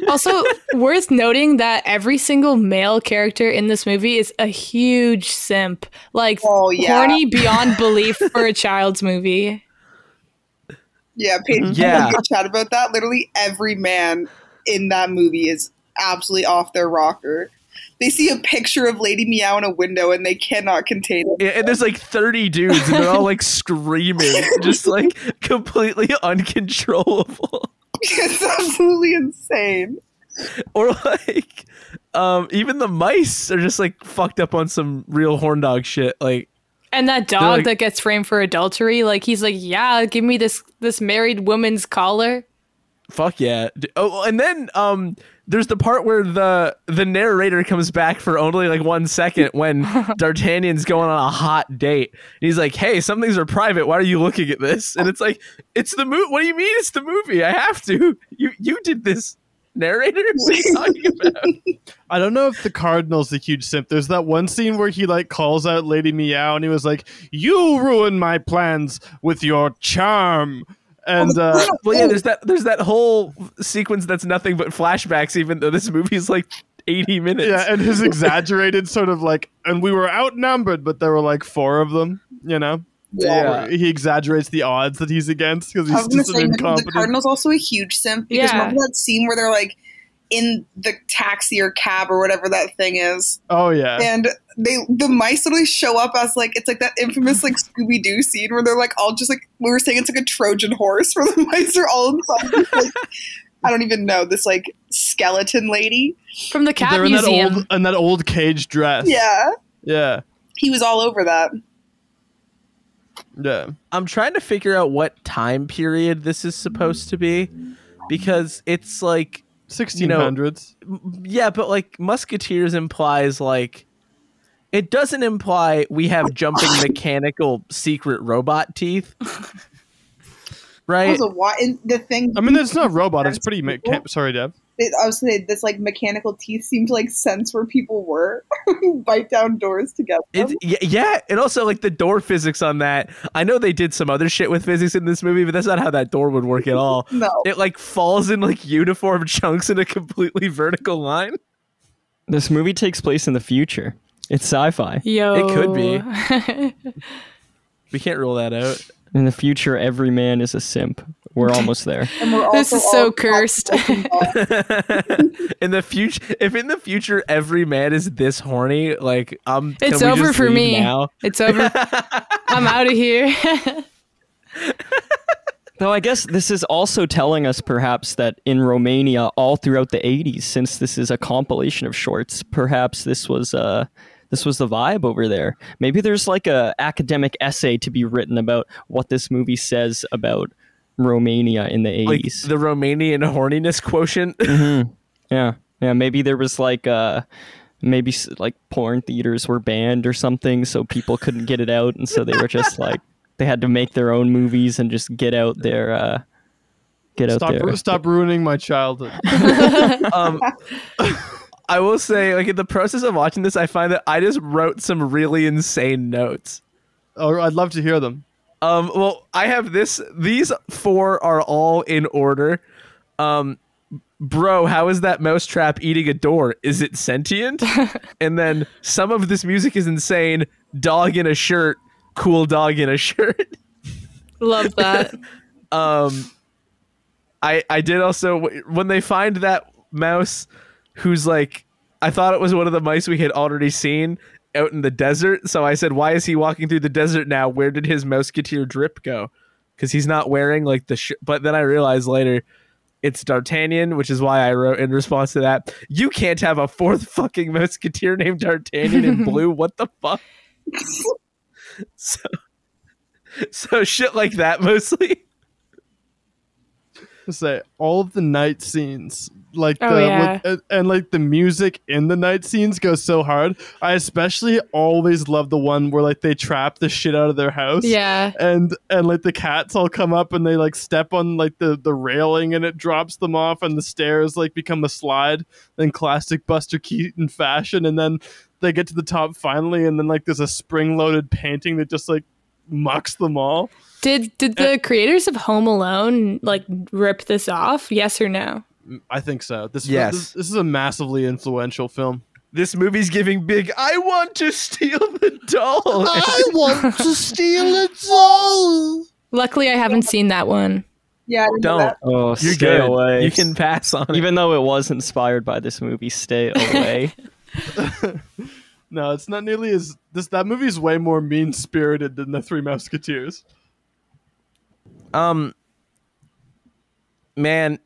also worth noting that every single male character in this movie is a huge simp. Like Oh yeah, horny beyond belief for a child's movie. yeah. Paige, Yeah. yeah. Good chat about that. Literally every man in that movie is absolutely off their rocker. They see a picture of Lady Meow in a window and they cannot contain it. Yeah, and there's like 30 dudes and they're all like screaming, just like completely uncontrollable. It's absolutely insane. Or like um even the mice are just like fucked up on some real horn dog shit. Like And that dog like- that gets framed for adultery, like he's like, "Yeah, give me this this married woman's collar." fuck yeah. Oh, and then um there's the part where the the narrator comes back for only like one second when D'Artagnan's going on a hot date. And he's like, "Hey, some things are private. Why are you looking at this?" And it's like, "It's the movie. What do you mean it's the movie? I have to. You you did this, narrator. What are you talking about?" I don't know if the Cardinal's a huge simp. There's that one scene where he like calls out Lady Meow and he was like, "You ruined my plans with your charm." And uh, Well, yeah, there's that there's that whole sequence that's nothing but flashbacks, even though this movie's like 80 minutes. yeah, and his exaggerated sort of like, and we were outnumbered, but there were like four of them. You know, Yeah. he exaggerates the odds that he's against because he's just say an the, the incompetent. Cardinal's also a huge simp because Yeah. remember that scene where they're like in the taxi or cab or whatever that thing is, oh yeah, and they the mice literally show up as like it's like that infamous like Scooby Doo scene where they're like all just like we were saying it's like a Trojan horse where the mice are all inside. like, I don't even know this like skeleton lady. From the cat they're in that museum. old in that old cage dress. Yeah, yeah, he was all over that. Yeah. I'm trying to figure out what time period this is supposed to be because it's like Sixteen hundreds. yeah, but like musketeers implies like it doesn't imply we have jumping mechanical secret robot teeth. Right? was a wa- the thing. I mean, it's not a robot. It's pretty. Mecha- sorry, Deb. It, I was saying this like mechanical teeth seemed to like sense where people were, bite down doors together. Yeah, yeah, and also like the door physics on that. I know they did some other shit with physics in this movie, but that's not how that door would work at all. no, It like falls in like uniform chunks in a completely vertical line. This movie takes place in the future. It's sci-fi. Yo, It could be. We can't rule that out. In the future, every man is a simp. We're almost there. and we're This is so cursed. in the future, if in the future every man is this horny, like I'm, It's over for me. now. it's over. I'm out of here. Though I guess this is also telling us perhaps that in Romania, all throughout the 80s, since this is a compilation of shorts, perhaps this was uh this was the vibe over there. Maybe there's like a academic essay to be written about what this movie says about Romania in the Like 80s. the Romanian horniness quotient. Mhm. Yeah, yeah. Maybe there was like uh, maybe like porn theaters were banned or something, so people couldn't get it out, and so they were just like they had to make their own movies and just get out their uh, get out there. stop ruining my childhood. um, I will say, like in the process of watching this, I find that I just wrote some really insane notes. oh, I'd love to hear them. Um, well, I have this. These four are all in order. Um, bro, how is that mousetrap eating a door? Is it sentient? and then some of this music is insane. Dog in a shirt, cool dog in a shirt. Love that. um i i did also when they find that mouse who's like i thought it was one of the mice we had already seen out in the desert. So i said why is he walking through the desert now? Where did his mouseketeer drip go? Because he's not wearing like the sh- but then i realized later it's d'artagnan which is why i wrote in response to that you can't have a fourth fucking musketeer named d'artagnan in blue. What the fuck? So so shit like that mostly. To say all of the night scenes like Oh, the yeah. and, and, like the music in the night scenes goes so hard i especially always love the one where like they trap the shit out of their house Yeah. and and like the cats all come up and they like step on like the the railing and it drops them off and the stairs like become a slide in classic buster keaton fashion and then they get to the top finally and then like there's a spring loaded painting that just like mucks them all Did did eh. the creators of Home Alone like rip this off? Yes or no? I think so this, Yes. this, this is a massively influential film This movie's giving big. I want to steal the doll. I want to steal it all. Luckily, I haven't seen that one. Yeah, I Don't. that. Oh, You're stay good. away. You can pass on it. Even though it was inspired by this movie, stay away. No, it's not nearly as this. That movie's way more mean spirited than the Three Musketeers. Um, man,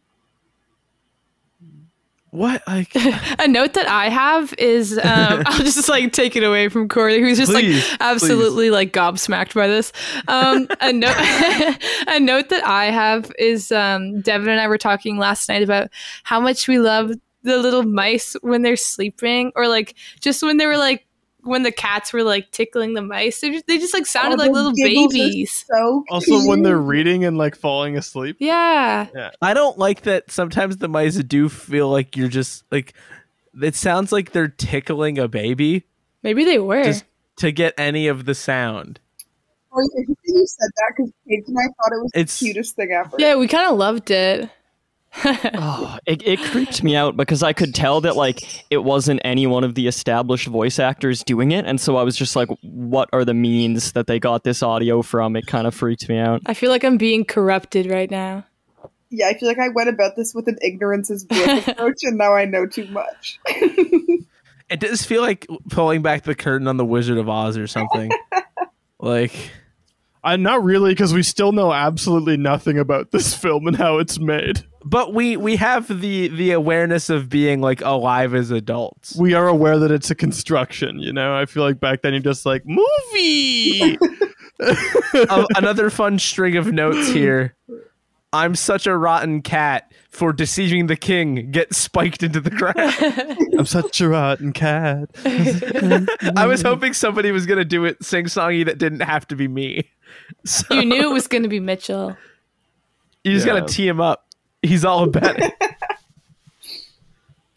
what like? A note that I have is um, I'll just like take it away from Corey, who's just Please, like absolutely like gobsmacked by this. Um, a note, a note that I have is um, Devin and I were talking last night about how much we love the little mice when they're sleeping, or like just when they were like when the cats were like tickling the mice. They just, they just like sounded Oh, like little babies. So Also, when they're reading and like falling asleep. Yeah, yeah. I don't like that. Sometimes the mice do feel like you're just like. It sounds like they're tickling a baby maybe they were. just to get any of the sound. Or if you said that because Paige and I thought it was It's- the cutest thing ever. yeah, we kind of loved it. Oh, it, it creeped me out because I could tell that like it wasn't any one of the established voice actors doing it, and so I was just like, "What are the means that they got this audio from?" It kind of freaked me out. I feel like I'm being corrupted right now. Yeah, I feel like I went about this with an ignorance is bliss approach, and now I know too much. It does feel like pulling back the curtain on the Wizard of Oz or something. like, Uh, not really, because we still know absolutely nothing about this film and how it's made. but we we have the the awareness of being like alive as adults. We are aware that it's a construction. You know, I feel like back then you're just like movie. um, another fun string of notes here. I'm such a rotten cat for deceiving the king. Get spiked into the ground. I'm such a rotten cat. I was hoping somebody was gonna do it sing songy that didn't have to be me. So You knew it was going to be Mitchell. you just Yeah. gotta tee him up. He's all about it.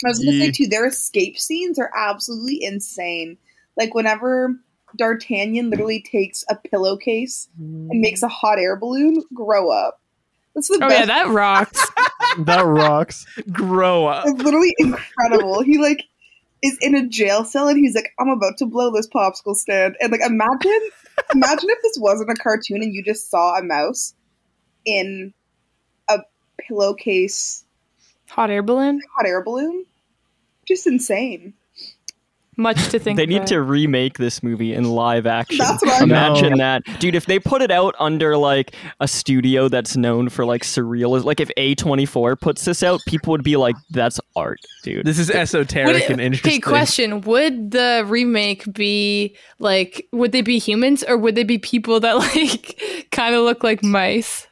I was gonna Yeah. say too, their escape scenes are absolutely insane. Like whenever D'Artagnan literally takes a pillowcase and makes a hot air balloon, grow up. That's the Oh best. yeah, that rocks. That rocks. Grow up. it's literally incredible. He like is in a jail cell and he's like, I'm about to blow this popsicle stand. And like imagine imagine if this wasn't a cartoon and you just saw a mouse in a pillowcase Hot air balloon. hot air balloon. Just insane. Much to think. They need about. to remake this movie in live action. That's what I Imagine know. that, dude. If they put it out under like a studio that's known for like surrealism, like if A24 puts this out, people would be like, "That's art, dude." This is esoteric it- and interesting. Okay, question: Would the remake be like? Would they be humans or would they be people that like kind of look like mice?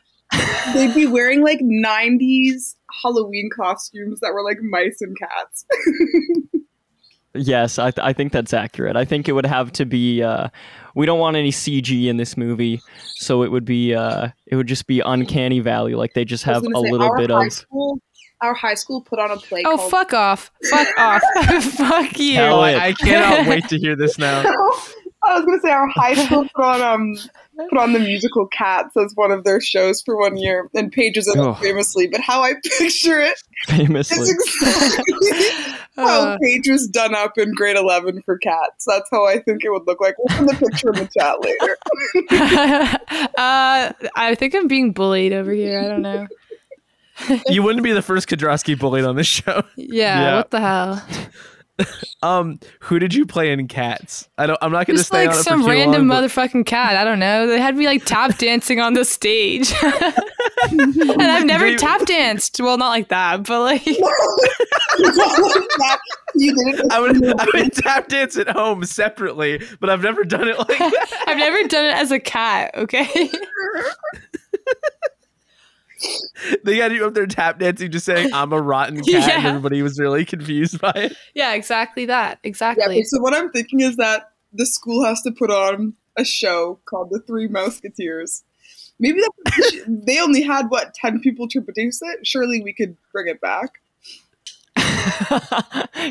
They'd be wearing like 90s Halloween costumes that were like mice and cats. Yes, I, th- I think that's accurate. I think it would have to be. Uh, we don't want any CG in this movie, so it would be. Uh, it would just be uncanny valley. Like they just have a say, little bit of. School, our high school put on a play Oh called fuck off! Fuck off! fuck you! Hell Oh. I, I cannot wait to hear this now. I was gonna say our high school put on um put on the musical Cats as one of their shows for one year, and Paige was in Oh. it famously. But how I picture it Famously, is exactly how Uh. Paige was done up in grade eleven for Cats. That's how I think it would look like. We'll send the picture in the chat later. uh, I think I'm being bullied over here. I don't know. You wouldn't be the first Kodrowski bullied on this show. Yeah, Yeah. what the hell? Um, who did you play in Cats? I don't. I'm not going to Just stay like on it some for too random long, motherfucking cat. I don't know. They had me like tap dancing on the stage, and I've never you- tap danced. Well, not like that, but like you did it. I would I would tap dance at home separately, but I've never done it like that. I've never done it as a cat. Okay. they got you up there tap dancing, just saying I'm a rotten cat, and everybody was really confused by it. yeah, exactly that. Exactly. okay, so what I'm thinking is that the school has to put on a show called The Three Musketeers. Maybe that's, they only had what ten people to produce it. Surely we could bring it back.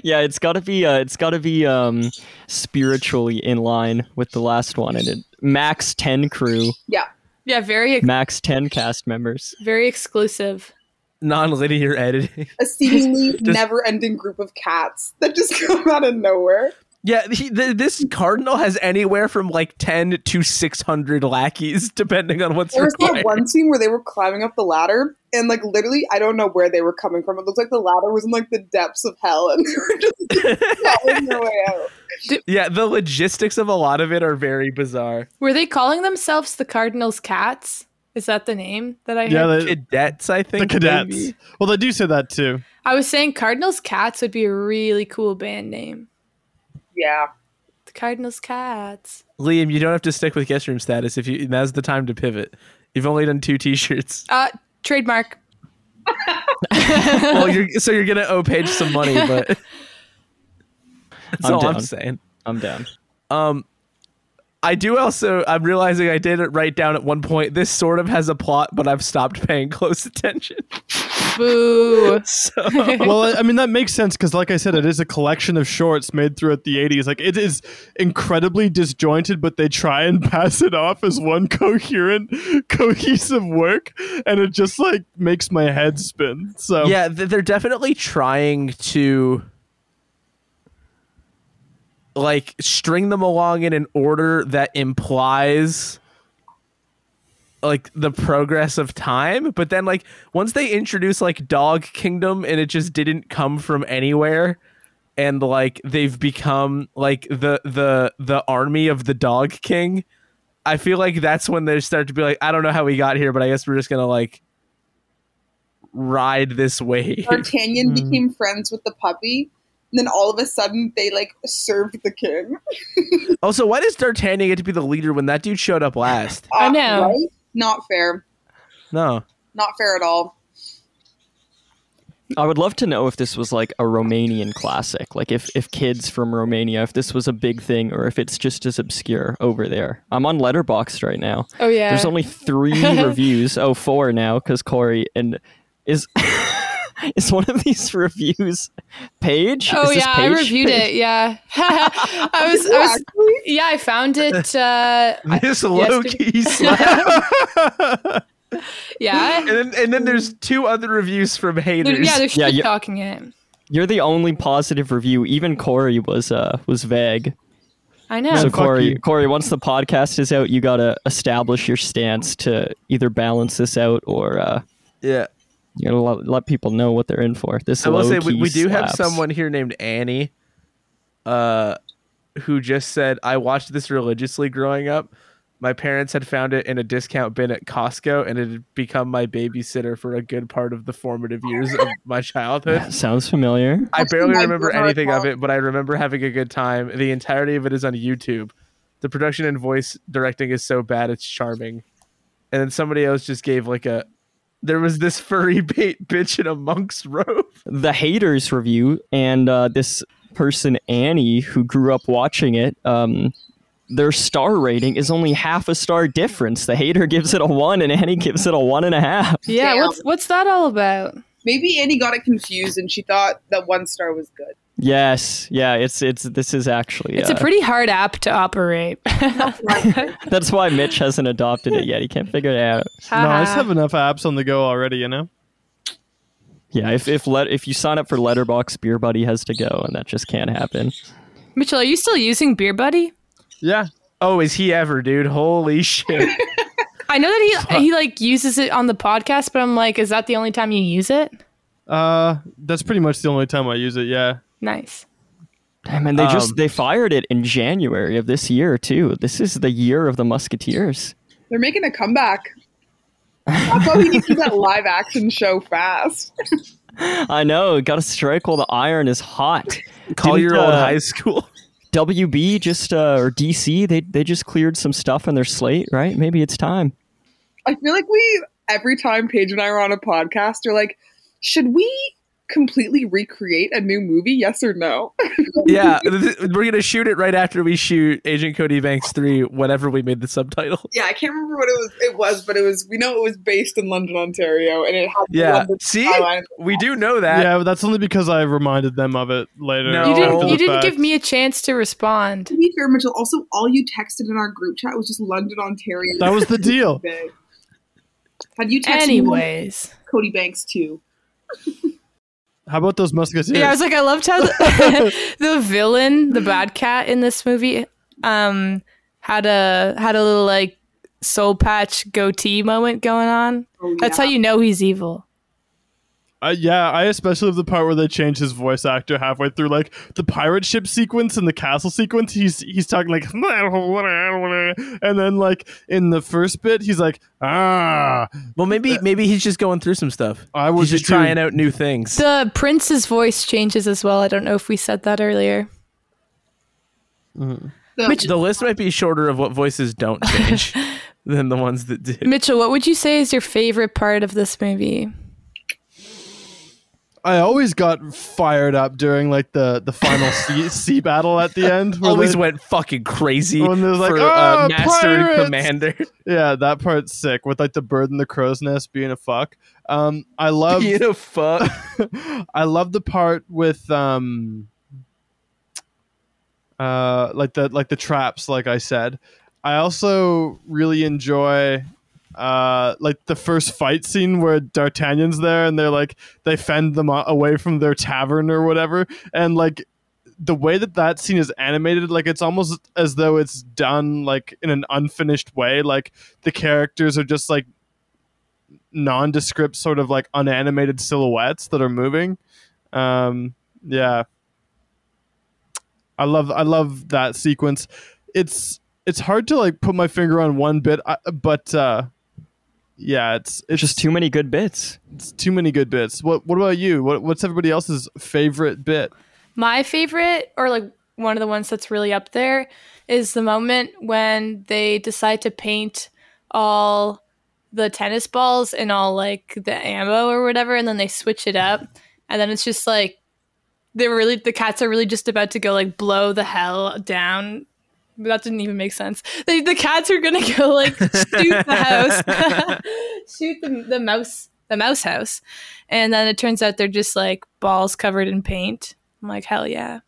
yeah, it's got to be. Uh, it's got to be um, spiritually in line with the last one, and it max ten crew, Yeah, yeah, very ex- max ten cast members. very exclusive. Non-linear editing. a seemingly never-ending group of cats that just come out of nowhere. Yeah, he, th- this cardinal has anywhere from like 10 to 600 lackeys, depending on what's There was that one scene where they were climbing up the ladder, and like literally, I don't know where they were coming from. It looked like the ladder was in like the depths of hell, and they were just crawling their way out. Yeah, the logistics of a lot of it are very bizarre. Were they calling themselves the Cardinals Cats? Is that the name that I heard? Yeah, the, Cadets, I the think. cadets. maybe. Well, they do say that too. I was saying Cardinals Cats would be a really cool band name. Yeah. The Cardinals Cats. Liam, you don't have to stick with guest room status if you. Now's the time to pivot. You've only done two T-shirts. Uh, trademark. well, you're so you're gonna owe Paige some money, but that's I'm all I'm saying. I'm down. Um, I do also. I'm realizing I did it write down at one point. This sort of has a plot, but I've stopped paying close attention. Boo. So well, I I mean that makes sense because, like I said, it is a collection of shorts made throughout the '80s. Like it is incredibly disjointed, but they try and pass it off as one coherent, cohesive work, and it just like makes my head spin. So yeah, they're definitely trying to like string them along in an order that implies like the progress of time but then like once they introduce like dog kingdom and it just didn't come from anywhere and like they've become like the the the army of the dog king i feel like that's when they start to be like i don't know how we got here but i guess we're just gonna like ride this wave D'Artagnan Hmm. became friends with the puppy, and then all of a sudden they like served the king. Also, why does D'Artagnan get to be the leader when that dude showed up last? I Uh, know. right? Not fair. No. Not fair at all. I would love to know if this was like a Romanian classic, like if if kids from Romania, if this was a big thing, or if it's just as obscure over there. I'm on Letterboxd right now. Oh yeah. There's only three reviews. Oh, four now because Corey and is is one of these reviews page? Oh Is this yeah, I Paige? reviewed it. Yeah, I was. I was yeah, I found it. Uh, This low key slap. yeah, and then and then there's two other reviews from haters. yeah, they're Yeah, talking it. You're the only positive review. Even Corey was uh was vague. I know. so fuck Corey, you. Corey, once the podcast is out, you gotta establish your stance to either balance this out or uh, yeah. You gotta let, let people know what they're in for. This I will say we, we do have slaps. someone here named Annie, uh, who just said I watched this religiously growing up. My parents had found it in a discount bin at Costco, and it had become my babysitter for a good part of the formative years of my childhood. Sounds familiar. I barely remember anything of it, but I remember having a good time. The entirety of it is on YouTube. The production and voice directing is so bad it's charming. And then somebody else just gave like a there was this furry bait bitch in a monk's robe. The haters review and uh, this person Annie who grew up watching it. Um, their star rating is only half a star difference. The hater gives it a one, and Annie gives it a one and a half. yeah, Damn. what's what's that all about? Maybe Annie got it confused and she thought that one star was good. Yes, yeah, it's it's this is actually It's a uh, pretty hard app to operate. that's why Mitch hasn't adopted it yet. He can't figure it out. no, I just have enough apps on the go already. You know. Yeah, if if let if you sign up for Letterboxd, Beer Buddy has to go, and that just can't happen. Mitchell, are you still using Beer Buddy? Yeah. Oh, is he ever, dude? Holy shit. I know that he he like uses it on the podcast, but I'm like, is that the only time you use it? Uh, that's pretty much the only time I use it. Yeah. Nice. Damn, and they just Um, they fired it in January of this year too. This is the year of the Musketeers. They're making a comeback. That's why we need to do that live action show fast. I know, got to strike while the iron is hot. Call Didn't, your old uh, high school. WB just uh, or DC, they they just cleared some stuff on their slate, right? Maybe it's time. I feel like we every time Paige and I are on a podcast, are like, should we completely recreate a new movie? Yes or no? yeah, th- we're gonna shoot it right after we shoot Agent Cody Banks three, whatever we made the subtitle. yeah, I can't remember what it was. It was, but it was. We know it was based in London, Ontario, and it had the Yeah, London see, we do know that. yeah, but that's only because I reminded them of it later. No. You didn't you didn't give me a chance to respond. To be fair, Mitchell, also all you texted in our group chat was just London, Ontario. That was the deal. Had you texted me Anyways. Cody Banks too? How about those musketeers? Yeah, I was like, I loved how the, the villain, the bad cat in this movie, um, had a had a little like soul patch goatee moment going on. Oh, That's how you know he's evil. Uh, yeah, I especially love the part where they change his voice actor halfway through, like the pirate ship sequence and the castle sequence. He's he's talking like, and then like in the first bit, he's like, ah. Well, maybe maybe he's just going through some stuff. I was he's be just too. trying out new things. The prince's voice changes as well. I don't know if we said that earlier. The- Which- The list might be shorter of what voices don't change than the ones that do. Mitchell, what would you say is your favorite part of this movie? I always got fired up during like the the final sea, sea battle at the end. Always they- went fucking crazy When there's like, for "Ah, uh, master and commander. yeah, that part's sick with like the bird and the crow's nest being a fuck. Um, I love you know, fuck. I love the part with um uh like the like the traps like I said. I also really enjoy uh like the first fight scene where D'Artagnan's there and they're like they fend them away from their tavern or whatever. And like the way that that scene is animated like it's almost as though it's done like in an unfinished way. Like the characters are just like nondescript sort of like unanimated silhouettes that are moving. Um yeah. I love i love that sequence. It's it's hard to like put my finger on one bit but uh yeah it's it's Just too many good bits. it's too many good bits what what about you what, what's everybody else's favorite bit My favorite, or like one of the ones that's really up there, is the moment when they decide to paint all the tennis balls and all like the ammo or whatever, and then they switch it up, and then it's just like they're really the cats are really just about to go like blow the hell down. That didn't even make sense. The, the cats are gonna go like shoot the house, shoot the, the mouse, the mouse house, and then it turns out they're just like balls covered in paint. I'm like, hell yeah.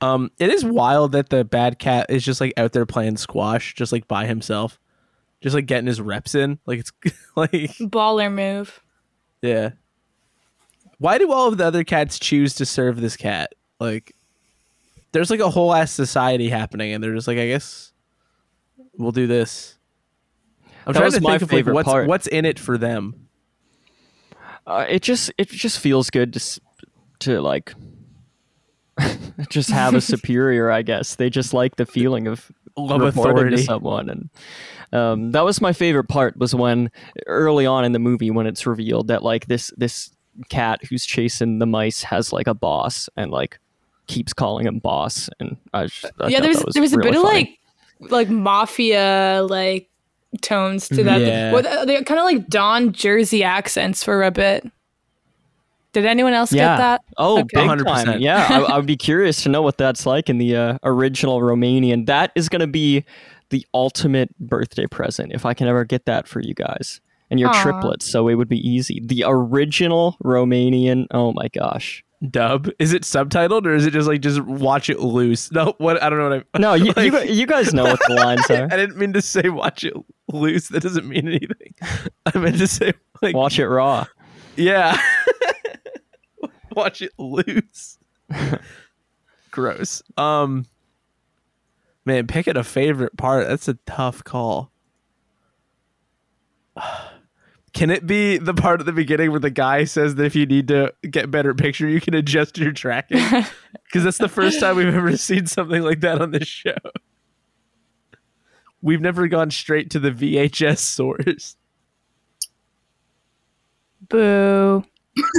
Um, it is wild that the bad cat is just like out there playing squash, just like by himself, just like getting his reps in. Like it's like Baller move. yeah. Why do all of the other cats choose to serve this cat? Like, there's like a whole ass society happening, and they're just like, I guess we'll do this. I'm That trying was to my think of like favorite what's part. what's in it for them. Uh, it just it just feels good to to like just have a superior. I guess they just like the feeling of Love authority. to someone, and um, that was my favorite part. Was when early on in the movie when it's revealed that like this this cat who's chasing the mice has like a boss and like keeps calling him boss, and I just, I yeah, thought there was, that there was a really bit of like like mafia like tones to that. Yeah. With, they kind of like Don Jersey accents for a bit. Did anyone else yeah. get that? Oh, Okay. big 100%. time. Yeah, I, I would be curious to know what that's like in the uh, original Romanian. That is going to be the ultimate birthday present if I can ever get that for you guys. And your Aw. triplets, so it would be easy. The original Romanian. Oh my gosh. Dub is it subtitled or is it just like just watch it loose? No, what I don't know what I. No, you, you, Like- gu- you guys know what the lines are. I didn't mean to say watch it loose. That doesn't mean anything. I meant to say like Watch it raw. yeah. watch it loose. Gross. Um man, picking a favorite part, that's a tough call. Can it be the part at the beginning where the guy says that if you need to get better picture, you can adjust your tracking? Because that's the first time we've ever seen something like that on this show. We've never gone straight to the VHS source. Boo.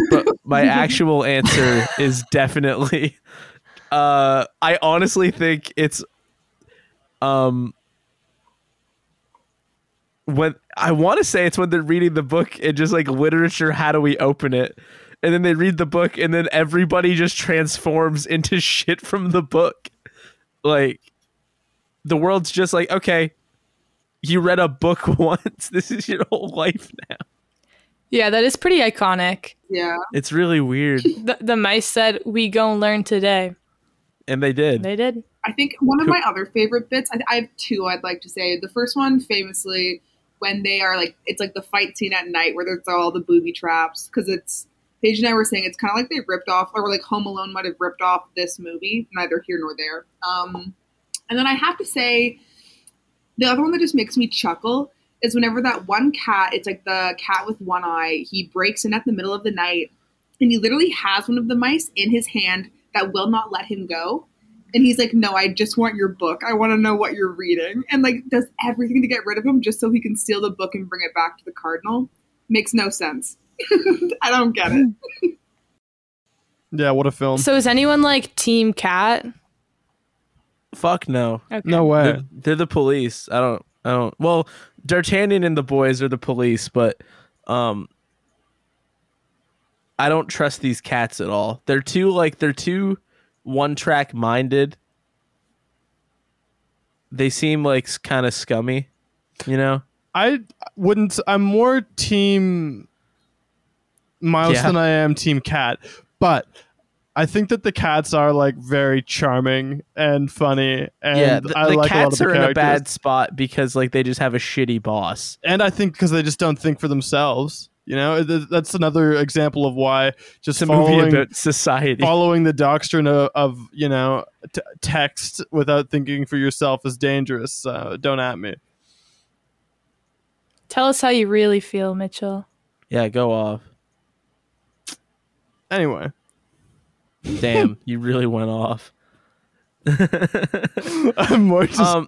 But my actual answer is definitely uh I honestly think it's um when I want to say it's when they're reading the book and just like literature how do we open it and then they read the book and then everybody just transforms into shit from the book like the world's just like okay you read a book once this is your whole life now Yeah, that is pretty iconic. Yeah. it's really weird The, the mice said, "We gon' learn today." and they did They did. I think one of my other favorite bits, I, I have two I'd like to say. The first one, famously, when they are like, it's like the fight scene at night where there's all the booby traps because it's Paige and I were saying it's kind of like they ripped off, or like Home Alone might have ripped off this movie. Neither here nor there. Um, and then I have to say, the other one that just makes me chuckle is whenever that one cat, it's like the cat with one eye, he breaks in at the middle of the night and he literally has one of the mice in his hand that will not let him go. And he's like, No, I just want your book. I want to know what you're reading. And like does everything to get rid of him just so he can steal the book and bring it back to the cardinal. Makes no sense. I don't get it. Yeah, what a film. So is anyone like Team Cat? Fuck no. Okay. no way. They're, they're the police. I don't. I don't. Well, D'Artagnan and the boys are the police, but um, I don't trust these cats at all. They're too like they're too one track minded. They seem like kind of scummy, you know. I wouldn't. I'm more team Miles Yeah. than I am team Cat, but I think that the cats are like very charming and funny, and yeah, the, I the like a lot of cats the are in a bad spot because like they just have a shitty boss. and I think because they just don't think for themselves. You know, that's another example of why just It's a movie following about society. following the doctrine of, of you know t- text without thinking for yourself is dangerous. Uh, don't at me. Tell us how you really feel, Mitchell. yeah, go off. Anyway, Damn, you really went off. I'm more just um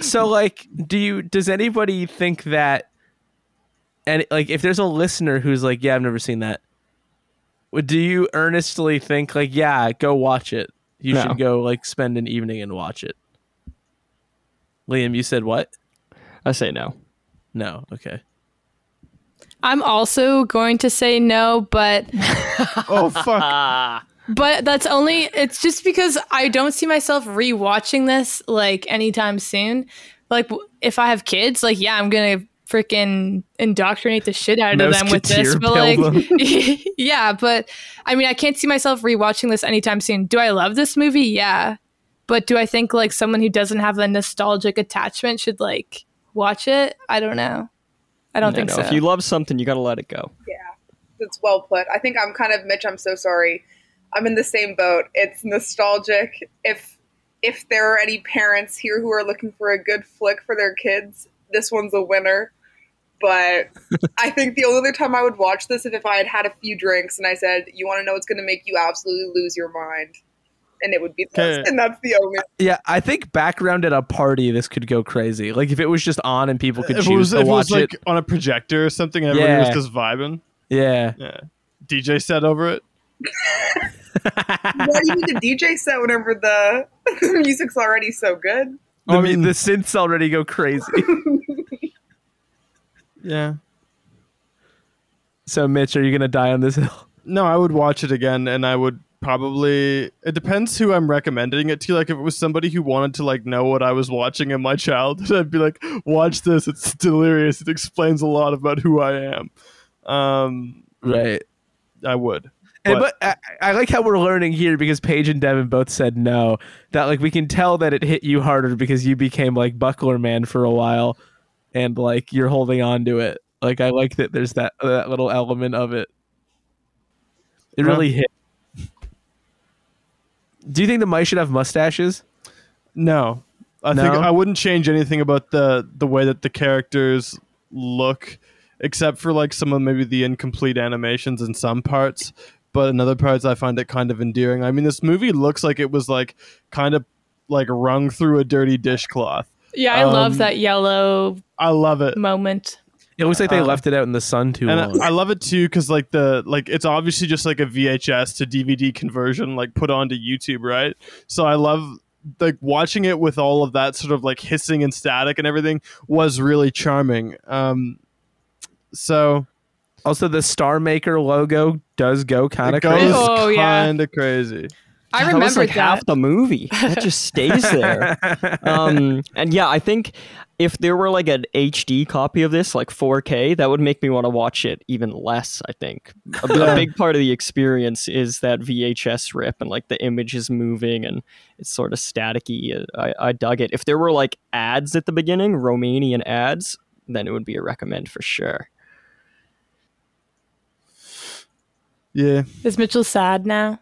so like do you does anybody think that and like if there's a listener who's like yeah i've never seen that do you earnestly think like yeah go watch it you No. should go like spend an evening and watch it liam you said what I say no. no okay I'm also going to say no, but oh fuck. But that's only it's just because I don't see myself rewatching this like anytime soon. Like if I have kids, like yeah, I'm gonna freaking indoctrinate the shit out of them with this. But like, yeah, but I mean, I can't see myself rewatching this anytime soon. Do I love this movie? Yeah, but do I think like someone who doesn't have a nostalgic attachment should like watch it? I don't know. I don't no, think no. so. If you love something, you gotta let it go. Yeah. That's well put. I think I'm kind of Mitch. I'm so sorry. I'm in the same boat. It's nostalgic. If if there are any parents here who are looking for a good flick for their kids, this one's a winner. But I think the only other time I would watch this is if I had had a few drinks and I said, "You want to know what's going to make you absolutely lose your mind," and it would be this, and that's the only. yeah i think background at a party this could go crazy like if it was just on and people could if choose it was, to if it watch was like it on a projector or something, and everybody Yeah. was just vibing. yeah Yeah, DJ set over it. Why do you need a DJ set whenever the, the music's already so good? I mean- um, the synths already go crazy Yeah. so mitch are you gonna die on this hill No, I would watch it again, and I would probably. It depends who I'm recommending it to. Like, if it was somebody who wanted to like know what I was watching in my childhood, I'd be like, "Watch this. It's delirious. It explains a lot about who I am." Um, right I would. And, But- but I, I like how we're learning here because Paige and Devin both said no. That like we can tell that it hit you harder because you became like Buckler Man for a while, and like you're holding on to it. Like I like that there's that that little element of it. It Huh. really hit. Do you think the mice should have mustaches? No, I think I wouldn't change anything about the the way that the characters look, except for like some of maybe the incomplete animations in some parts. But in other parts, I find it kind of endearing. I mean, this movie looks like it was like kind of like wrung through a dirty dishcloth. Yeah, I Um, love that yellow I love it. moment. It looks like they Uh, left it out in the sun too and long. I, I love it too because like the like it's obviously just like a VHS to DVD conversion like put onto YouTube, right? So I love like watching it with all of that sort of like hissing and static and everything was really charming. Um, so also, the Star Maker logo does go kind of goes crazy. Oh, yeah. kind of crazy. I that was remember like that. half the movie. That just stays there. um, and yeah, I think if there were like an HD copy of this, like 4K, that would make me want to watch it even less. I think a, a big part of the experience is that VHS rip and like the image is moving and it's sort of staticky. I, I dug it. If there were like ads at the beginning, Romanian ads, then it would be a recommend for sure. Yeah, Is Mitchell sad now?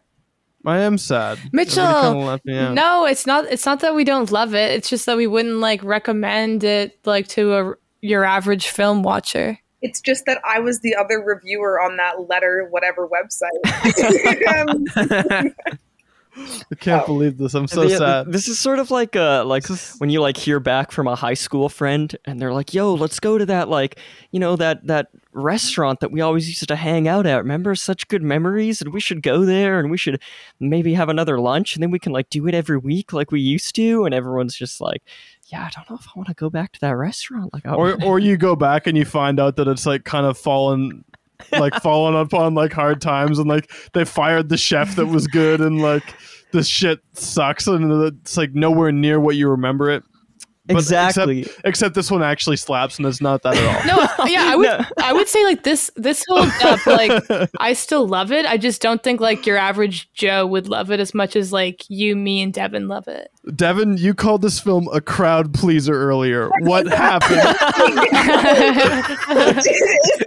I am sad. Mitchell, kinda left me out. No, it's not. It's not that we don't love it. It's just that we wouldn't like recommend it like to a your average film watcher. It's just that I was the other reviewer on that letter, whatever website. I can't Oh. believe this. I'm so Yeah, sad. This is sort of like uh like This is- when you like hear back from a high school friend and they're like, "Yo, let's go to that like, you know, that that restaurant that we always used to hang out at. Remember such good memories and we should go there and we should maybe have another lunch and then we can like do it every week like we used to." And everyone's just like, "Yeah, I don't know if I want to go back to that restaurant." Like, I or or you go back and you find out that it's like kind of fallen like fallen upon like hard times and like they fired the chef that was good and like this shit sucks and it's like nowhere near what you remember it But exactly. except, except this one actually slaps and it's not that at all No, yeah, I would. No. I would say like this. This holds up. Like I still love it. I just don't think like your average Joe would love it as much as like you, me, and Devin love it. devin you called this film a crowd pleaser earlier what happened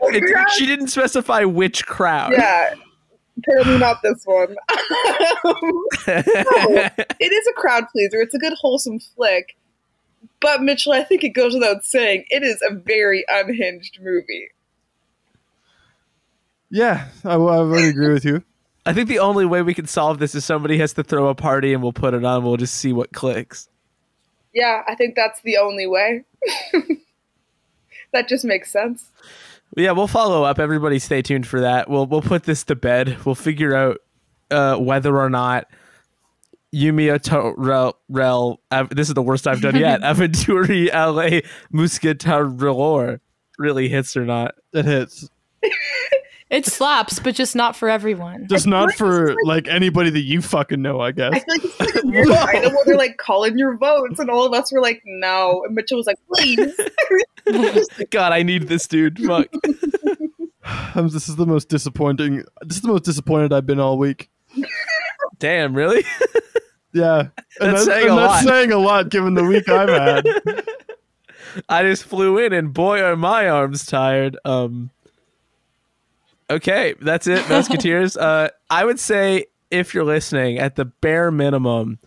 It- she didn't specify which crowd. yeah, apparently not this one. it is a crowd pleaser. It's a good wholesome flick. But Mitchell, I think it goes without saying, it is a very unhinged movie. yeah I, I would agree with you I think the only way we can solve this is somebody has to throw a party and we'll put it on. We'll just see what clicks. Yeah, I think that's the only way. that just makes sense. Yeah, we'll follow up. Everybody, stay tuned for that. We'll we'll put this to bed. We'll figure out uh, whether or not Yumiya to Rel, Rel this is the worst I've done yet. Aventuri LA Musketarelor really hits or not. it hits It slaps, but just not for everyone. just not for like anybody that you fucking know i I guess feel like it's like a weird item where they're like calling your votes, and all of us were like, no. And Mitchell was like, please. God, I need this dude. Fuck. Um, this is the most disappointing this is the most disappointed i've been all week Damn, really? Yeah, and That's that's, saying and a that's lot. saying a lot given the week I've had. I just flew in and boy are my arms tired. Um Okay, that's it, Musketeers. uh I would say if you're listening, at the bare minimum,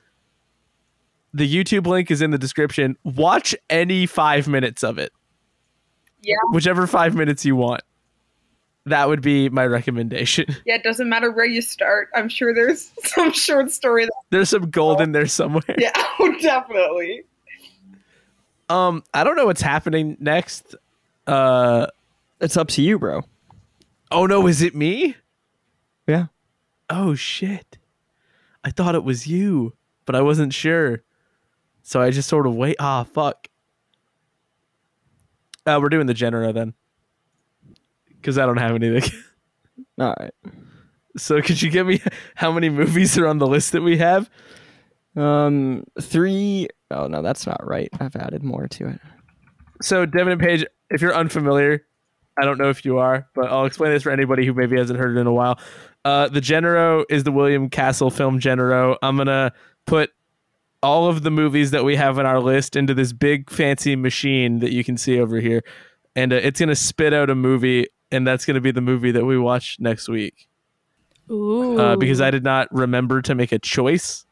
the YouTube link is in the description. Watch any five minutes of it. Yeah. Whichever five minutes you want. That would be my recommendation. yeah, it doesn't matter where you start. I'm sure there's some short story. That, There's some gold in there somewhere. yeah, oh, definitely. Um, I don't know what's happening next. Uh It's up to you, bro. oh no, is it me? Yeah. Oh shit. I thought it was you, but I wasn't sure. So I just sort of wait. Ah, fuck. Uh, we're doing the genera then. Because I don't have anything. All right. so could you give me how many movies are on the list that we have? Um, three oh no, that's not right. I've added more to it. So Devin and Paige, if you're unfamiliar, I don't know if you are, but I'll explain this for anybody who maybe hasn't heard it in a while. Uh, the Genero is the William Castle film Genero. I'm gonna put all of the movies that we have on our list into this big fancy machine that you can see over here, and uh, it's gonna spit out a movie, and that's gonna be the movie that we watch next week. Ooh. Uh, because I did not remember to make a choice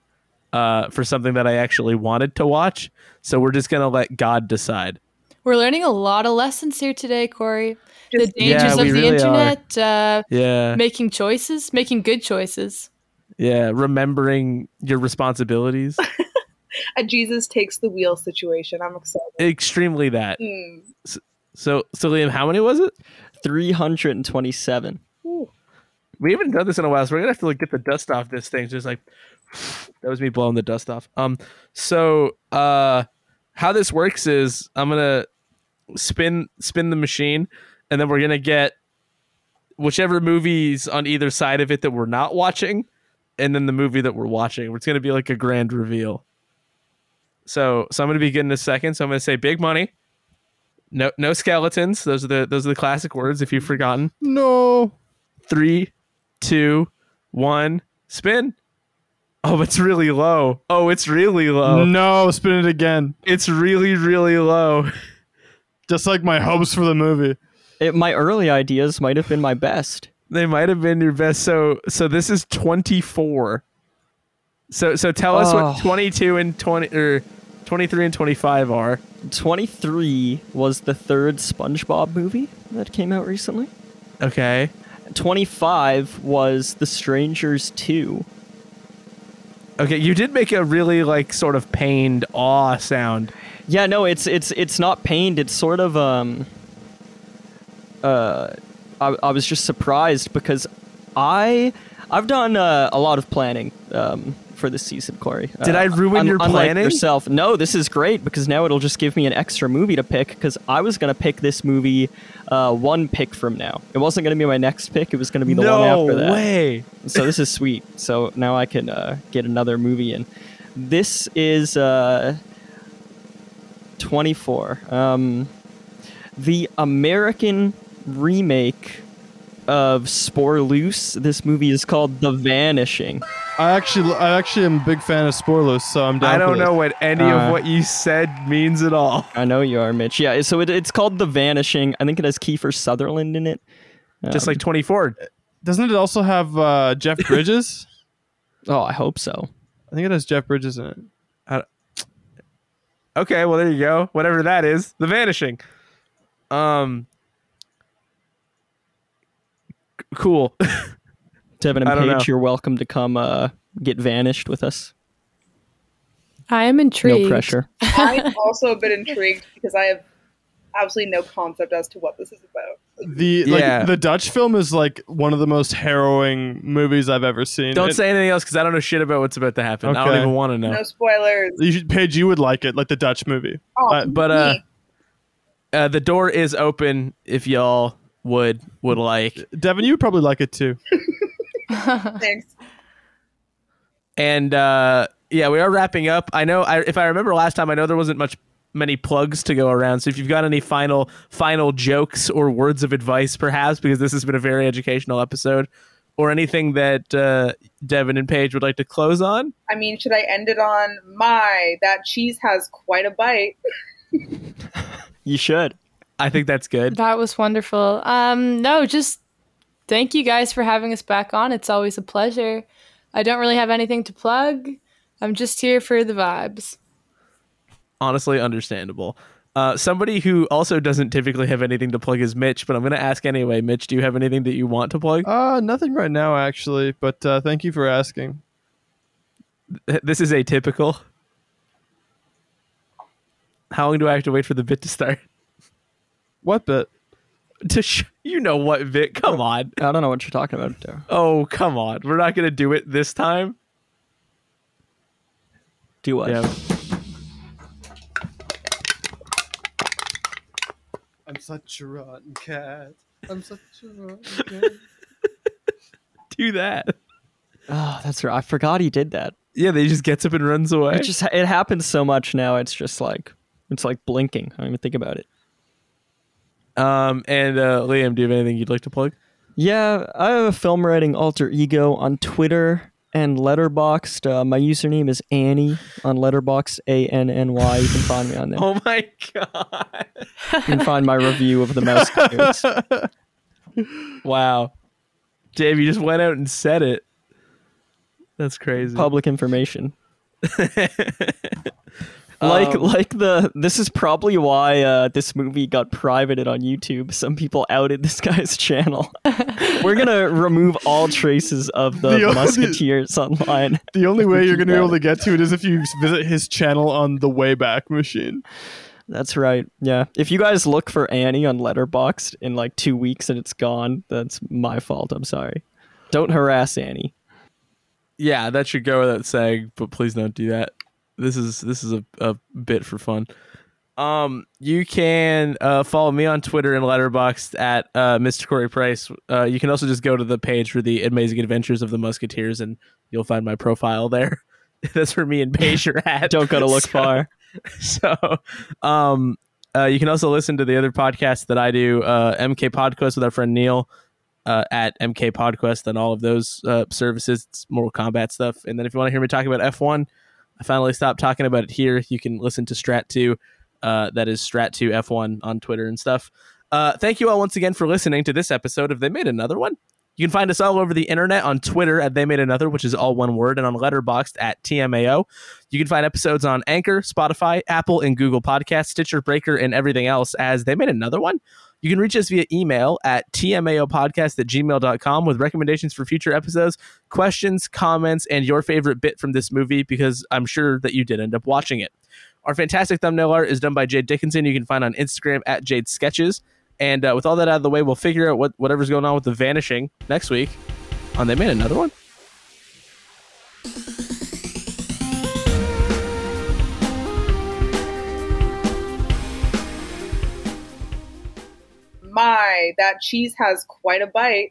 uh, for something that I actually wanted to watch, so we're just gonna let God decide. We're learning a lot of lessons here today, Corey. The dangers Yeah, of the really internet, uh, Yeah. making choices, making good choices. Yeah, remembering your responsibilities. A Jesus takes the wheel situation. I'm excited. Extremely that. Mm. So, so Liam, how many was it? Three hundred and twenty-seven. We haven't done this in a while, so we're gonna have to like get the dust off this thing. Just like that was me blowing the dust off. Um, so uh, how this works is I'm gonna spin spin the machine, and then we're gonna get whichever movies on either side of it that we're not watching, and then the movie that we're watching. It's gonna be like a grand reveal. So, so I'm gonna begin in a second. So I'm gonna say big money. No, no skeletons. Those are the those are the classic words. If you've forgotten No. three, two, one, spin. Oh, it's really low. Oh, it's really low. No, spin it again. It's really, really low. Just like my hopes for the movie. It, my early ideas might have been my best. They might have been your best. So so this is 24. So so tell us Oh. what 22 and 20 or 23 and 25 are. 23 was the third SpongeBob movie that came out recently. Okay. 25 was The Strangers 2. Okay, you did make a really like sort of pained awe sound. Yeah, no, it's it's it's not pained. It's sort of um. Uh, I, I was just surprised because I I've done uh, a lot of planning um for this season, Corey. Did Uh, I ruin your unlike planning? Yourself? No, this is great because now it'll just give me an extra movie to pick. Because I was gonna pick this movie, uh, one pick from now. It wasn't gonna be my next pick. It was gonna be the no one after that. No way. So this is sweet. So now I can uh, get another movie in. This is uh, 24. Um, the American remake of Spoorloos. This movie is called The Vanishing. I actually, I actually am a big fan of Spoorloos, so I'm down. I don't this. know what any Uh, of what you said means at all. I know you are, Mitch. Yeah, so it, it's called The Vanishing. I think it has Kiefer Sutherland in it. Just Um, like 24. Doesn't it also have uh, Jeff Bridges? oh, I hope so. I think it has Jeff Bridges in it. Okay, well there you go. Whatever that is, The Vanishing. Um c- cool. Devin and I Paige, you're welcome to come uh, get vanished with us. I am intrigued. No pressure. I'm also a bit intrigued because I have absolutely no concept as to what this is about. The Yeah. like the Dutch film is like one of the most harrowing movies I've ever seen. don't It- say anything else because I don't know shit about what's about to happen. I don't even want to know. No spoilers. You should, Paige, you would like it, like the Dutch movie. Oh, Uh, but, uh. Uh, the door is open if y'all would would like. Devin, you would probably like it too. thanks. And uh, yeah, we are wrapping up. I know. I, if I remember last time, I know there wasn't much many plugs to go around. So if you've got any final final jokes or words of advice, perhaps because this has been a very educational episode, or anything that uh, Devin and Paige would like to close on. I mean, should I end it on my that cheese has quite a bite? You should. I think that's good. That was wonderful. Um, no, just thank you guys for having us back on. It's always a pleasure. I don't really have anything to plug. I'm just here for the vibes. Honestly, understandable. Uh, somebody who also doesn't typically have anything to plug is Mitch, but I'm going to ask anyway. Mitch, do you have anything that you want to plug? Uh, nothing right now actually, but uh, thank you for asking. This is atypical. How long do I have to wait for the bit to start? What bit? To sh- you know what bit? Come on. I don't know what you're talking about there. Oh, come on. We're not gonna do it this time. Do what? Yeah. I'm such a rotten cat. I'm such a rotten cat. Do that. Oh, that's right. I forgot he did that. Yeah, they just gets up and runs away. It just it happens so much now. It's just like it's like blinking. I don't even think about it. Um, and uh, Liam, do you have anything you'd like to plug? Yeah, I have a film writing alter ego on Twitter and Letterboxd. Uh, my username is Anny on Letterboxd. A N N Y. You can find me on there. Oh my god! You can find my review of the Musketeers. Wow, Dave, you just went out and said it. That's crazy. Public information. like Um, like the this is probably why uh, this movie got privated on YouTube. Some people outed this guy's channel. We're gonna remove all traces of the, The only- Musketeers online. The only way you're gonna be able to get to it is if you visit his channel on the Wayback Machine. That's right. Yeah. If you guys look for Anny on Letterboxd in like two weeks and it's gone, that's my fault. I'm sorry. Don't harass Anny. yeah, that should go without saying, but please don't do that. This is this is a, a bit for fun. Um, you can uh, follow me on Twitter and Letterboxd at uh, Mr. Corey Price. Uh, you can also just go to the page for the Amazing Adventures of the Musketeers, and you'll find my profile there. That's where me and Paige are at. Don't gotta look So- far. so um uh, you can also listen to the other podcasts that I do, uh, MK Podcast with our friend Neil uh, at MK Podcast and all of those uh, services. It's Mortal Kombat stuff. And then if you want to hear me talk about F1, I finally stopped talking about it here. You can listen to Strat 2. Uh, that is Strat 2 F1 on Twitter and stuff. Uh, thank you all once again for listening to this episode of They Made Another One. You can find us all over the internet on Twitter at They Made Another, which is all one word, and on Letterboxd at TMAO. You can find episodes on Anchor, Spotify, Apple, and Google Podcasts, Stitcher, Breaker, and everything else as They Made Another One. You can reach us via email at tmaopodcast at gmail.com with recommendations for future episodes, questions, comments, and your favorite bit from this movie because I'm sure that you did end up watching it. Our fantastic thumbnail art is done by Jade Dickinson. You can find on Instagram at Jade Sketches. And uh, with all that out of the way, we'll figure out what whatever's going on with the vanishing next week on They Made Another One. My, that cheese has quite a bite.